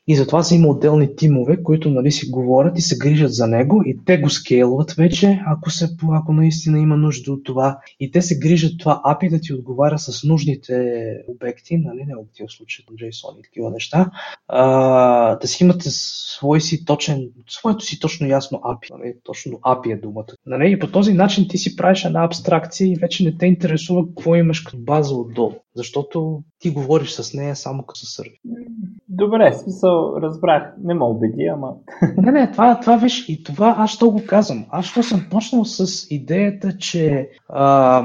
И затова са има отделни тимове, които нали, си говорят и се грижат за него и те го скейлват вече, ако, се, ако наистина има нужда от това. И те се грижат това API да ти отговаря с нужните обекти, нали, не обекти в случая JSON и такива неща, а, да си имате свой си точен, своето си точно ясно API. Нали, точно API е думата. Нали, и по този начин ти си правиш една абстракция и вече не те интересува какво имаш като база отдолу, защото ти говориш с нея само като сервис. Добре, смисъл, разбрах. Не ме убеди, ама... Не, не, това, това виж, и това аз то го казвам. Аз що съм почнал с идеята, че а,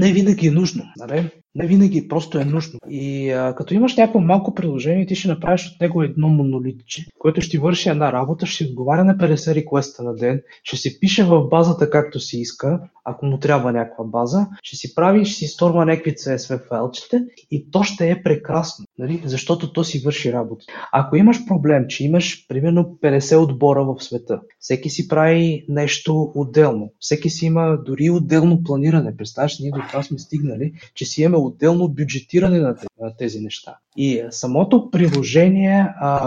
не винаги е нужно. Нали? Не винаги просто е нужно. И а, като имаш някакво малко приложение, ти ще направиш от него едно монолитче, което ще върши една работа, ще отговаря на 50 реквеста на ден, ще се пише в базата както си иска, ако му трябва някаква база, ще си прави, ще си сторва някакви CSV файлчета и то ще е прекрасно, нали? защото то си върши работа. Ако имаш проблем, че имаш примерно 50 отбора в света, всеки си прави нещо отделно, всеки си има дори отделно планиране. Представяш, ние до това сме стигнали, че си имаме отделно бюджетиране на тези неща. И самото приложение, а,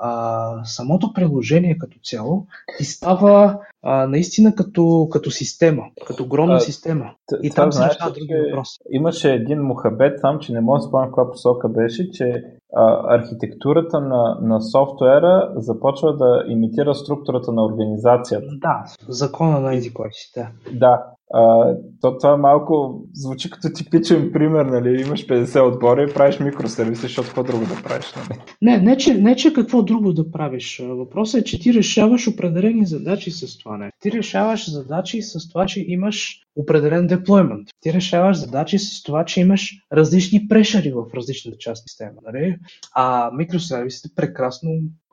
а, самото приложение като цяло ти става а, наистина като, като система, като огромна а, система. И там се решават други въпроси. Имаше един мухабет, сам, че не мога да спомня каква посока беше, че а, архитектурата на, на софтуера започва да имитира структурата на организацията. Да, закона на езикосите. Да, а, то, това малко звучи като типичен пример, нали? Имаш 50 отбора и правиш микросервиси, защото какво друго да правиш, нали? Не, не че, не, че какво друго да правиш. Въпросът е, че ти решаваш определени задачи с това не. Ти решаваш задачи с това, че имаш определен деплоймент. Ти решаваш задачи с това, че имаш различни прешари в различните части система. Нали? А микросервисите прекрасно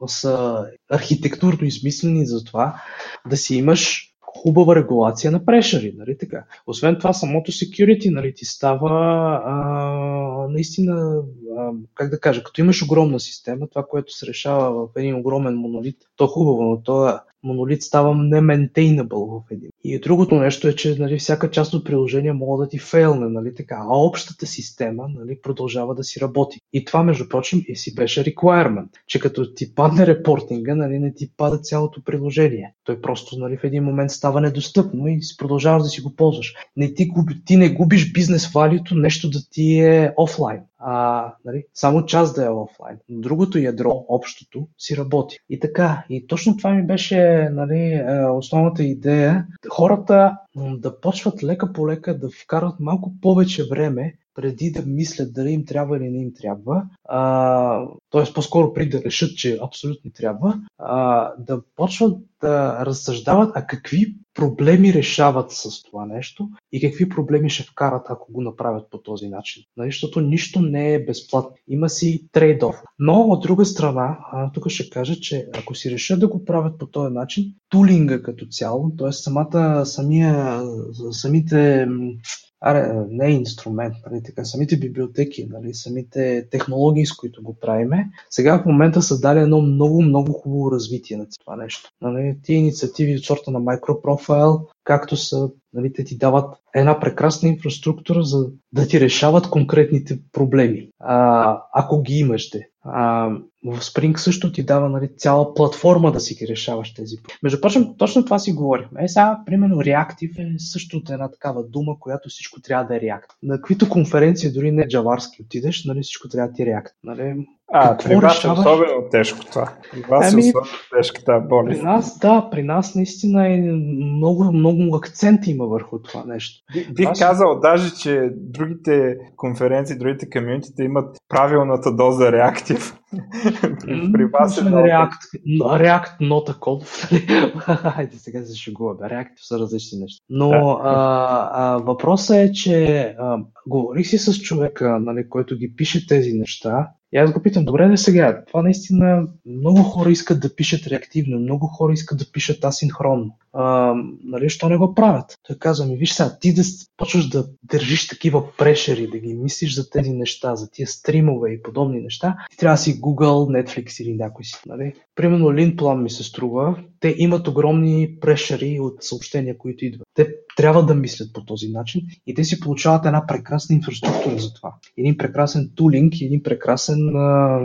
са архитектурно измислени за това да си имаш хубава регулация на прешари, нали така. Освен това, самото security, нали, ти става а, наистина, а, как да кажа, като имаш огромна система, това, което се решава в един огромен монолит, то е хубаво, но то е монолит става не-maintainable в един. И другото нещо е, че нали, всяка част от приложение може да ти фейлне, нали, така, а общата система нали, продължава да си работи. И това, между прочим, и си беше requirement, че като ти падне репортинга, нали, не ти пада цялото приложение. Той просто нали, в един момент става недостъпно и продължаваш да си го ползваш. Не ти, губи, ти не губиш бизнес валюто, нещо да ти е офлайн а, нали, само част да е офлайн. Другото ядро, общото, си работи. И така, и точно това ми беше нали, е, основната идея. Хората да почват лека по лека да вкарат малко повече време преди да мислят дали им трябва или не им трябва, т.е. по-скоро преди да решат, че абсолютно трябва, а, да почват да разсъждават а какви проблеми решават с това нещо и какви проблеми ще вкарат, ако го направят по този начин. Нали? Защото нищо не е безплатно. Има си трейд-оф. Но от друга страна, а, тук ще кажа, че ако си решат да го правят по този начин, тулинга като цяло, т.е. самата, самия, самите аре, не е инструмент, нали, така, самите библиотеки, нали, самите технологии, с които го правиме, сега в момента са дали едно много, много хубаво развитие на това нещо. Нали, тия инициативи от сорта на Microprofile, както са, нали, те ти дават една прекрасна инфраструктура, за да ти решават конкретните проблеми, а, ако ги имаш де. А, в Spring също ти дава нали, цяла платформа да си ги решаваш тези. Между прочим, точно това си говорим. Е, сега, примерно, Reactive е също една такава дума, която всичко трябва да е React. На каквито конференции, дори не джаварски отидеш, нали, всичко трябва да ти е React. Нали, а, при вас е особено тежко това. При вас ами, е особено тежко тази болест. При нас, да, при нас наистина е много, много акцент има върху това нещо. Бих Аз... казал даже, че другите конференции, другите комьюнитите имат правилната доза реактив. при вас е React, React a code. Нали? Хайде сега се шегуваме. React са различни неща. Но а, а, въпросът е, че а, говорих си с човека, нали, който ги пише тези неща и аз го питам, добре да сега, това наистина много хора искат да пишат реактивно, много хора искат да пишат асинхронно. А, нали, що не го правят? Той казва ми, виж сега, ти да почваш да държиш такива прешери, да ги мислиш за тези неща, за тия стримове и подобни неща, ти трябва да си Google, Netflix или някой си. Нали? Примерно Lindplan ми се струва, те имат огромни прешери от съобщения, които идват. Те трябва да мислят по този начин и те си получават една прекрасна инфраструктура за това. Един прекрасен тулинг, един прекрасен, а,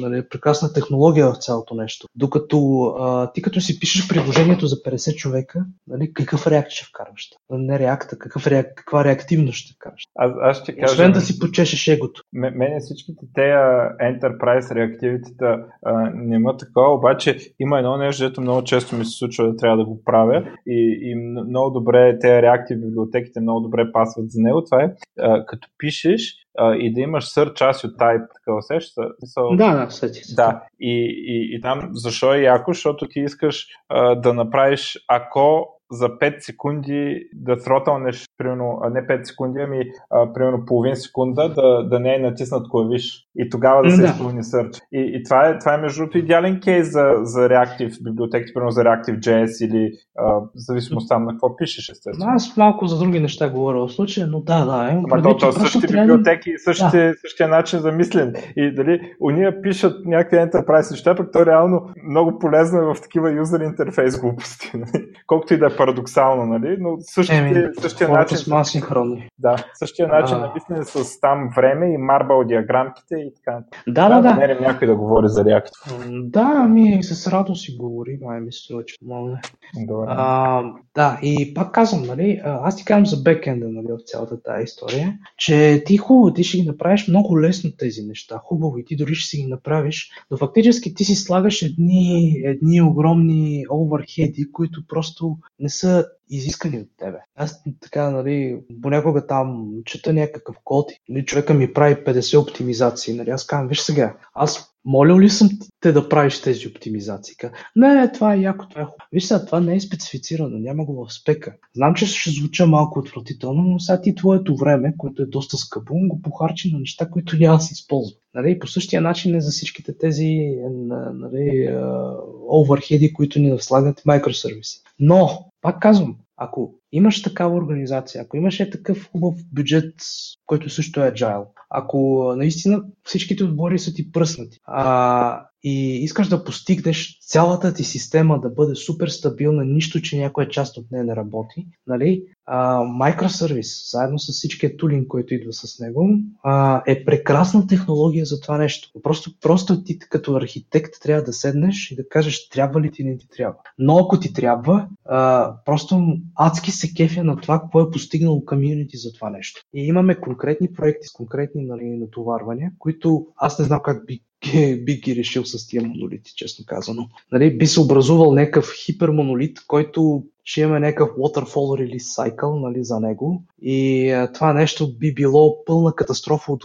нали, прекрасна технология в цялото нещо. Докато а, ти като си пишеш приложението за 50 човека, нали, какъв реакт ще вкарваш? Не реакта, какъв реак, каква реактивност ще вкарваш? Аз, аз ще кажа... Освен да си почешеш егото. Мене всичките тези Enterprise реактивитета не има такова, обаче има едно нещо, което много често ми се случва да трябва да го правя и, и много добре те реактив библиотеките много добре пасват за него. Това е а, като пишеш а, и да имаш сър част от type, така усеща. So, да, да, сети. Да, и, и, и там защо е яко? Защото ти искаш а, да направиш, ако за 5 секунди да сротълнеш, примерно, не 5 секунди, ами а, примерно половин секунда да, да не е натиснат клавиш и тогава да се да. изпълни search. И, и това, е, това е между другото идеален кейс за, за Reactive библиотеки, примерно за Reactive.js или а, в зависимост там на какво пишеш, естествено. Аз малко за други неща говоря в случая, но да, да. Е, Ама то, то същите трябва... библиотеки, същите, да. същия начин за мислене. И дали уния пишат някакви enterprise неща, пък то реално много полезно е в такива юзер интерфейс глупости. Нали? Колкото и да е парадоксално, нали? но същите, Еми, същия начин. Да, същия начин на мислене с там време и марбал диаграмките и така. Да, да, да. Да някой да говори за реактор. Да, ами с радост си говори, май ми струва, че помогне. А, да, и пак казвам, нали, аз ти казвам за бекенда нали, в цялата тази история, че ти хубаво, ти ще ги направиш много лесно тези неща, хубаво и ти дори ще си ги направиш, но фактически ти си слагаш едни, едни огромни оверхеди, които просто не са изискани от тебе. Аз така, нали, понякога там чета някакъв код, нали, човека ми прави 50 оптимизации, нали, аз казвам, виж сега, аз моля ли съм те да правиш тези оптимизации? Не, това е яко, това е хубаво. Виж сега, това не е специфицирано, няма го в спека. Знам, че ще звуча малко отвратително, но сега ти твоето време, което е доста скъпо, го похарчи на неща, които няма да се използват. Нали, по същия начин е за всичките тези нали, оверхеди, които ни наслагат микросервиси. Но, пак казвам, ако имаш такава организация, ако имаш е такъв хубав бюджет, който също е agile, ако наистина всичките отбори са ти пръснати а, и искаш да постигнеш цялата ти система да бъде супер стабилна, нищо, че някоя част от нея не работи, нали? А, microservice, заедно с всичкия тулинг, който идва с него, е прекрасна технология за това нещо. Просто, просто ти като архитект трябва да седнеш и да кажеш трябва ли ти не ти трябва. Но ако ти трябва, просто адски се кефя на това, какво е постигнало комьюнити за това нещо. И имаме конкретни проекти с конкретни нали, натоварвания, които аз не знам как би би ги решил с тия монолити, честно казано. Нали, би се образувал някакъв хипермонолит, който ще имаме някакъв waterfall release cycle нали, за него и а, това нещо би било пълна катастрофа от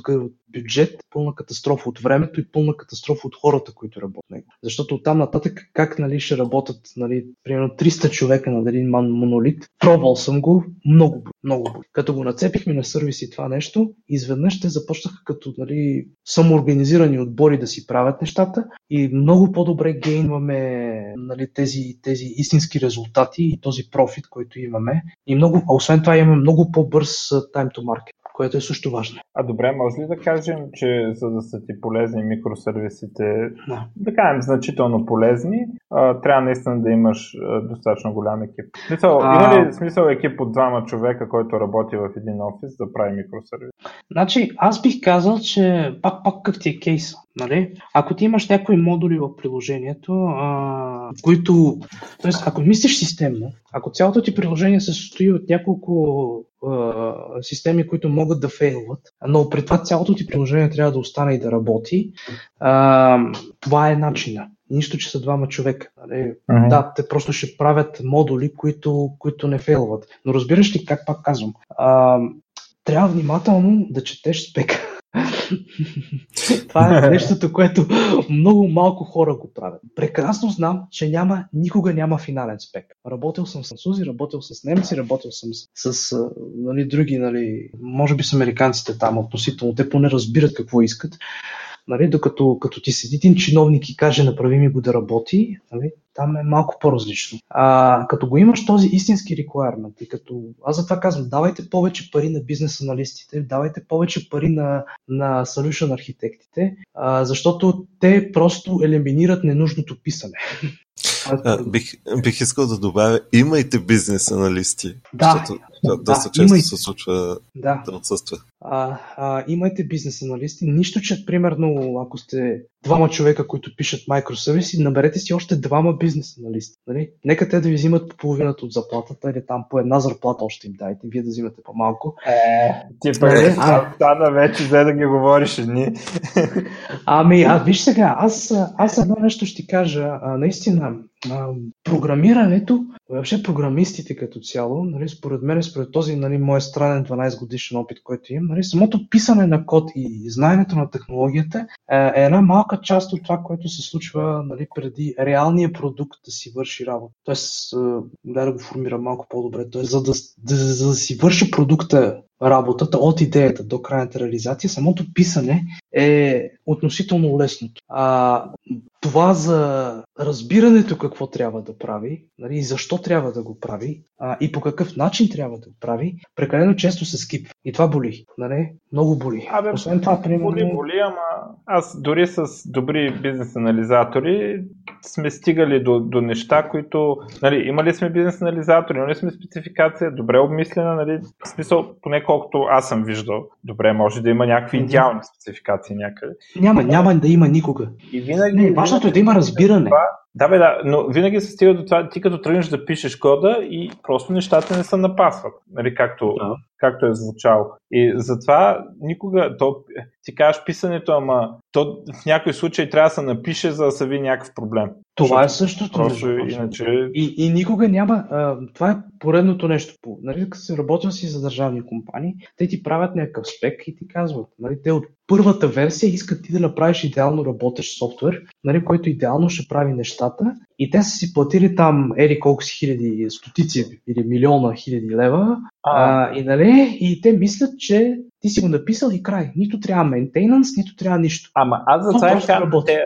бюджет, пълна катастрофа от времето и пълна катастрофа от хората, които работят него. Защото оттам нататък как нали, ще работят нали, примерно 300 човека на един монолит, пробвал съм го много, много. Като го нацепихме на сервиси това нещо, изведнъж те започнаха като нали, самоорганизирани отбори да си правят нещата и много по-добре гейнваме нали, тези, тези истински резултати и този профит, който имаме. И много, а освен това имаме много по-бърз time to market което е също важно. А добре, може ли да кажем, че за да са ти полезни микросервисите, да, да кажем значително полезни, а, трябва наистина да имаш а, достатъчно голям екип? Смисъл, а... Има ли смисъл екип от двама човека, който работи в един офис да прави микросервис? Значи, аз бих казал, че пак, пак как ти е кейс. Нали? Ако ти имаш някои модули в приложението, а, които. Тоест, ако мислиш системно, ако цялото ти приложение се състои от няколко а, системи, които могат да фейлват, но при това цялото ти приложение трябва да остане и да работи, а, това е начина. Нищо, че са двама човека. Нали? Мгм. Да, те просто ще правят модули, които, които не фейлват. Но разбираш ли как пак казвам? А, трябва внимателно да четеш спека. Това е нещото, което много малко хора го правят. Прекрасно знам, че няма, никога няма финален спек. Работил съм с французи, работил с немци, работил съм с, с нали, други, нали, може би с американците там относително. Те поне разбират какво искат. Нали, докато като ти седи един чиновник и каже направи ми го да работи, нали, там е малко по-различно. А, като го имаш този истински requirement и като, аз затова казвам, давайте повече пари на бизнес аналистите, давайте повече пари на, на solution архитектите, а, защото те просто елиминират ненужното писане. А, бих, бих искал да добавя, имайте бизнес аналисти, Да, защото да, доста да, често имайте. се случва да. да отсъства. А, а, имайте бизнес аналисти. Нищо, че примерно, ако сте двама човека, които пишат микросервиси, наберете си още двама бизнес аналисти. Нали? Нека те да ви взимат по половината от заплатата или там по една заплата още им дайте, вие да взимате по-малко. Е, ти пък Нали? А. стана вече взе да ги говориш едни. Ами, а виж сега, аз, аз едно нещо ще ти кажа. А, наистина, а, програмирането, въобще програмистите като цяло, нали, според мен, според този нали, мой странен 12 годишен опит, който имам, нали, самото писане на код и знаенето на технологията е, е една малка част от това, което се случва нали, преди реалния продукт да си върши работа. Тоест, дай да го формирам малко по-добре. Тоест, за да, да, за да си върши продукта работата от идеята до крайната реализация, самото писане е относително лесното. А, това за разбирането какво трябва да прави нали, и защо трябва да го прави а, и по какъв начин трябва да го прави, прекалено често се скипва. И това боли. Нали? Много боли. Абе, Освен това, примерно... Боли, боли, ама аз дори с добри бизнес анализатори сме стигали до, до неща, които... Нали, имали сме бизнес анализатори, имали сме спецификация, добре обмислена, нали, в смисъл, поне колкото аз съм виждал, добре, може да има някакви идеални спецификации някъде. Няма, няма да има никога. И винаги... Не, важното е да има разбиране. Да, бе, да, но винаги се стига до това, ти като тръгнеш да пишеш кода и просто нещата не се напасват, нали, както, Да. както е звучало. И затова никога, то, ти кажеш писането, ама то в някой случай трябва да се напише, за да се види някакъв проблем. Това е същото. Просто иначе... И, и никога няма. А, това е поредното нещо. Нали, като си работил си за държавни компании, те ти правят някакъв спек и ти казват. Нали, те от първата версия искат ти да направиш идеално работещ софтуер, нали, който идеално ще прави нещата. И те са си платили там ери колко си хиляди, стотици или милиона хиляди лева. А, А, и, нали, и те мислят, че ти си го написал и край. Нито трябва мейнтейнанс, нито трябва нищо. ама аз за То това им казвам, те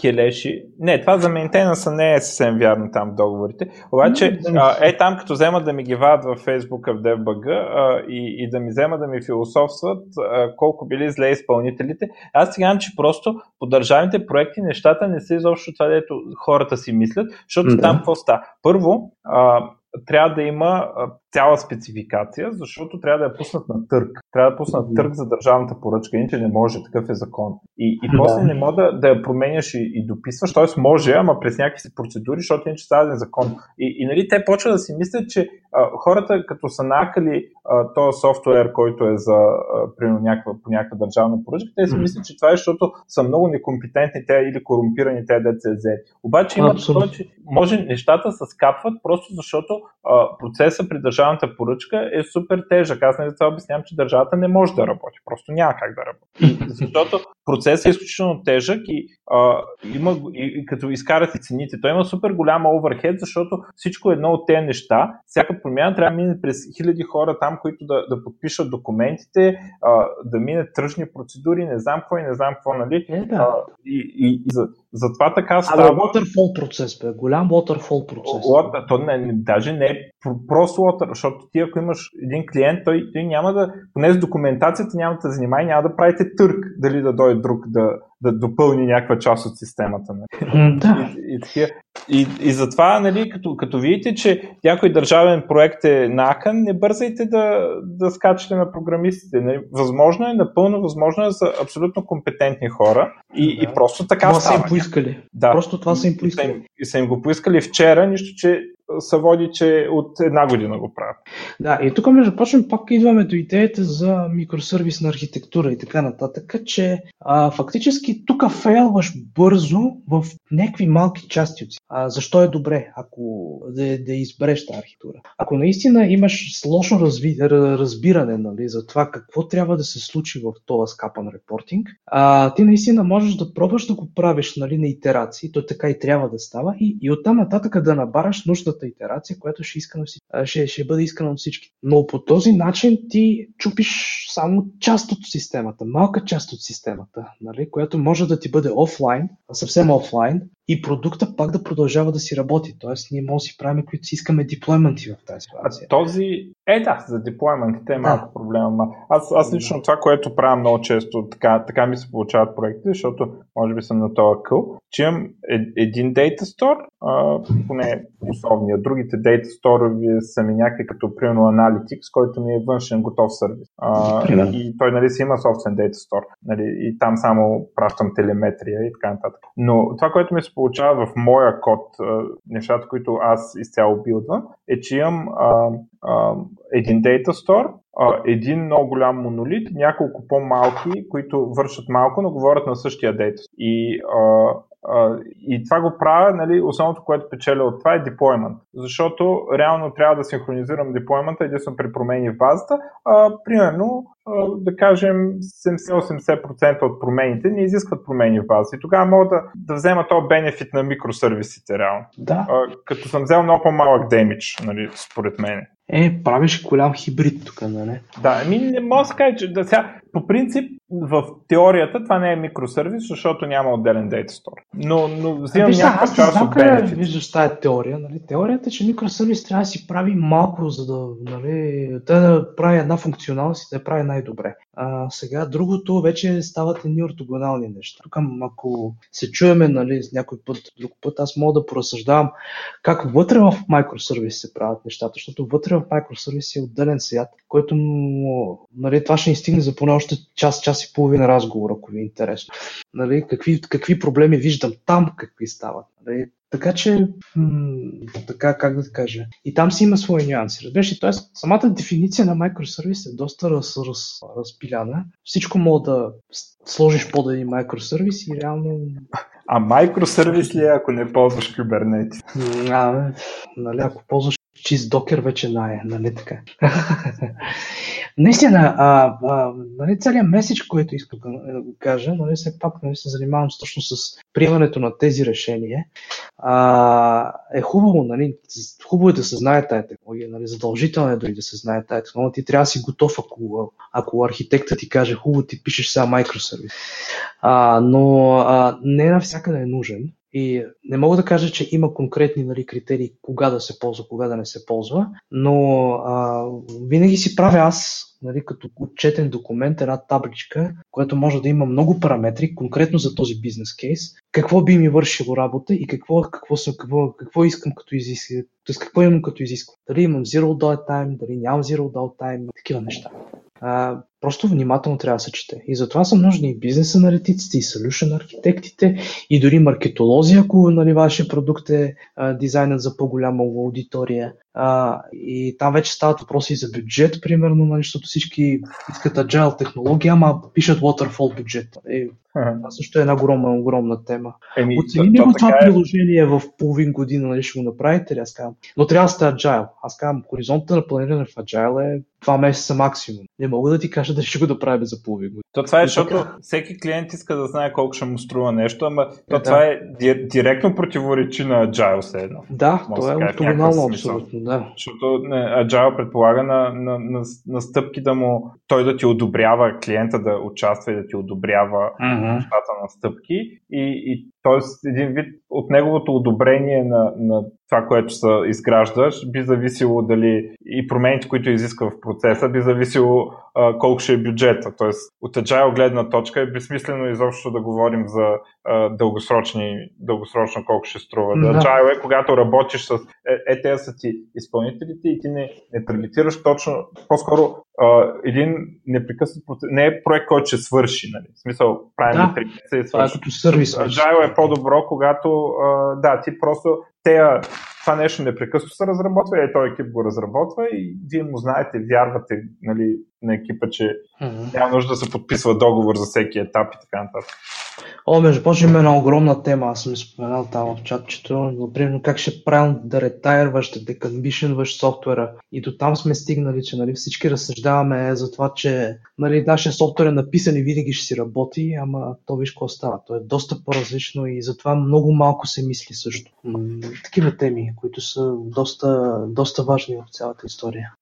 келеши. Не, това за мейнтейнанса не е съвсем вярно там в договорите. Обаче, а, е там, като вземат да ми ги вадят във Facebook в DFBG а, и, и да ми вземат да ми философстват а, колко били зле изпълнителите, аз сега че просто по държавните проекти нещата не са изобщо това, дето хората си мислят, защото Да. там какво става? Първо, а, трябва да има цяла спецификация, защото трябва да я пуснат на търг. Трябва да пуснат търг за държавната поръчка, иначе не може, такъв е закон. И, и Да. после не може да, да я променяш и, и дописваш, т.е. може, ама през някакви си процедури, защото иначе става незаконно. И, и нали, те почват да си мислят, че а, хората като са накали а, този софтуер, който е за а, примерно, някаква, по някаква държавна поръчка, те си мислят, че това е защото са много некомпетентни те или корумпирани те деца взети. Обаче има такова, че може нещата се скапват просто защото а, процесът при държавната поръчка е супер тежък. Аз нали това обяснявам, че държавата не може да работи. Просто няма как да работи. Защото процесът е изключително тежък и, а, има, и, и като изкарате цените, той има супер голяма оверхед, защото всичко едно от тези неща, всяка промяна трябва да мине през хиляди хора там, които да, да подпишат документите, а, да мине тръжни процедури, не знам какво и не знам какво, нали? Е, да. А, и, и, и за, затова така Абе, става. waterfall процес, бе. Голям waterfall процес. Лот, то не, не, даже не е про- просто лотър, защото ти ако имаш един клиент, той, той няма да, поне с документацията няма да занимава и няма да правите търг, дали да дойде друг да, да допълни някаква част от системата. Нали? Да. И, и, и, и затова, нали, като, като видите, че някой държавен проект е накън, не бързайте да, да скачате на програмистите. Нали? Възможно е, напълно възможно е за абсолютно компетентни хора и, да. и просто така това става. са им поискали. Да. Просто това са им поискали. И са им, и са им го поискали вчера, нищо, че се води, че от една година го правят. Да, и тук между прочим пак идваме до идеята за микросервисна архитектура и така нататък, че а, фактически тук фейлваш бързо в някакви малки части от. А, защо е добре, ако да, да избереш тази архитектура? Ако наистина имаш сложно разви, разбиране нали, за това какво трябва да се случи в този скапан репортинг, а, ти наистина можеш да пробваш да го правиш нали, на итерации, то така и трябва да става и, и оттам нататък да набараш следващата итерация, която ще, иска ще, ще бъде искана от всички. Но по този начин ти чупиш само част от системата, малка част от системата, нали, която може да ти бъде офлайн, съвсем офлайн, и продукта пак да продължава да си работи. Тоест, ние можем да си правим, които си искаме деплойменти в тази ситуация. А този, е да, за деплойментите е малко да. проблема. Аз, аз лично да. това, което правя много често, така, така ми се получават проекти, защото може би съм на този къл, че имам един Data Store, а, поне основния. Другите Data Store са ми някакви като примерно Analytics, който ми е външен готов сервис. А, и той нали си има собствен Data Store. Нали, и там само пращам телеметрия и така нататък. Но това, което ми се получава в моя код, нещата, които аз изцяло билдвам, е, че имам един Data Store, един много голям монолит, няколко по-малки, които вършат малко, но говорят на същия Data. И а, Uh, и това го правя, нали, основното, което печеля от това е deployment. Защото реално трябва да синхронизирам deployment единствено при промени в базата. А, примерно, да кажем, 70-80% от промените не изискват промени в базата. И тогава мога да, да взема този бенефит на микросервисите реално. Да. А, като съм взел много по-малък демидж, нали, според мен. Е, правиш голям хибрид тук, нали? Да, ами не мога да кажа, че да сега, по принцип, в теорията това не е микросервис, защото няма отделен Data Store. Но, но взимам някаква част от бенефит. Виждаш тази теория. Нали? Теорията е, че микросервис трябва да си прави малко, за да, нали, да прави една функционалност и да я прави най-добре. А, сега другото вече стават едни ортогонални неща. Тук ако се чуеме нали, някой път, друг път, аз мога да поразсъждавам как вътре в микросервис се правят нещата, защото вътре в микросервис е отделен свят, който нали, това ще ни стигне за поне още час, час и половина разговор, ако ви е интересно. Нали, какви, какви проблеми виждам там, какви стават. Нали, така че, м- така как да кажа, и там си има свои нюанси. Разбираш т.е. самата дефиниция на микросервис е доста раз, раз, разпиляна. Всичко мога да сложиш под един микросервис и реално... А микросервис ли е, ако не ползваш Kubernetes? А, нали, ако ползваш чист докер вече нае, нали така? Наистина, а, а, нали, целият меседж, който искам да го кажа, нали, все пак нали, се занимавам точно с приемането на тези решения. А, е хубаво, нали, хубаво е да се знае тази технология, нали, задължително е дори да се знае тази технология. Ти трябва да си готов, ако, ако архитекта ти каже, хубаво ти пишеш сега микросервис. А, но а, не навсякъде е нужен. И не мога да кажа, че има конкретни нали, критерии кога да се ползва, кога да не се ползва, но а, винаги си правя аз, нали, като отчетен документ, една табличка, която може да има много параметри, конкретно за този бизнес кейс, какво би ми вършило работа и какво, какво, съм, какво, какво искам като изискване, т.е. какво имам като изискване. Дали имам zero downtime, дали нямам zero downtime, такива неща. А, просто внимателно трябва да се чете. И затова са нужни и бизнес аналитиците, и solution архитектите, и дори маркетолози, ако нали, вашия продукт е а, дизайнът за по-голяма аудитория. А, и там вече стават въпроси за бюджет, примерно, нали, защото всички искат agile технология, ама пишат waterfall бюджет. Нали. Това също е една огромна, огромна тема. Еми, Оцени го това е... приложение в половин година, нали, ще го направите ли? Аз казвам. Но трябва да сте agile. Аз казвам, хоризонта на планиране в agile е два месеца максимум. Не мога да ти кажа дали ще го направим за половин година. То това е, защото така... всеки клиент иска да знае колко ще му струва нещо, ама то е, това да. е директно противоречи на Agile все едно. Да, то е ортогонално абсолютно, да. Защото не, Agile предполага на, на, на, на, стъпки да му, той да ти одобрява, клиента да участва и да ти одобрява uh-huh. нещата на стъпки и, и Тоест, един вид от неговото одобрение на, на това, което се изграждаш, би зависело дали и промените, които изисква в процеса, би зависело а, колко ще е бюджета. Тоест, от agile гледна точка е безсмислено изобщо да говорим за а, дългосрочни, дългосрочно колко ще струва. Да. Agile е когато работиш с е, е те са ти изпълнителите и ти не, не таргетираш точно, по-скоро а, един непрекъснат процес, не е проект, който ще свърши. Нали? В смисъл, правим Да, да, и Това е свърши. като сервис. Agile е по-добро, когато а, да, ти просто тея, това нещо непрекъснато се разработва и този екип го разработва и вие му знаете, вярвате нали, на екипа, че Мгм. няма нужда да се подписва договор за всеки етап и така нататък. О, между прочим, една огромна тема, аз съм споменал там в чатчето, например, как ще правим да ретайрваш, да декомбишенваш софтуера. И до там сме стигнали, че нали, всички разсъждаваме за това, че нали, нашия софтуер е написан и винаги ще си работи, ама то виж какво става. То е доста по-различно и затова много малко се мисли също. Такива теми, които са доста, доста важни в цялата история.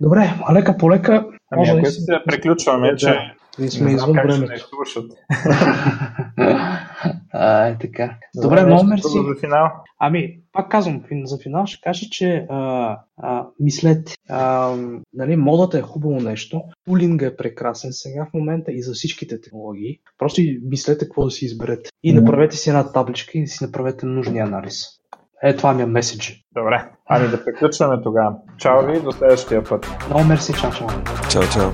Добре, лека по лека. Ами може ако да се приключваме, че ние сме извън времето. не слушат. а, е така. Добре, много мерси. За финал. Ами, пак казвам, за финал ще кажа, че а, а, мислете, а, нали, модата е хубаво нещо, тулинга е прекрасен сега в момента и за всичките технологии. Просто мислете какво да си изберете. И направете си една табличка и си направете нужния анализ. Е, това ми е меседж. Добре. Ами да приключваме тогава. Чао ви, до следващия път. Много мерси, чао, чао. Чао, чао.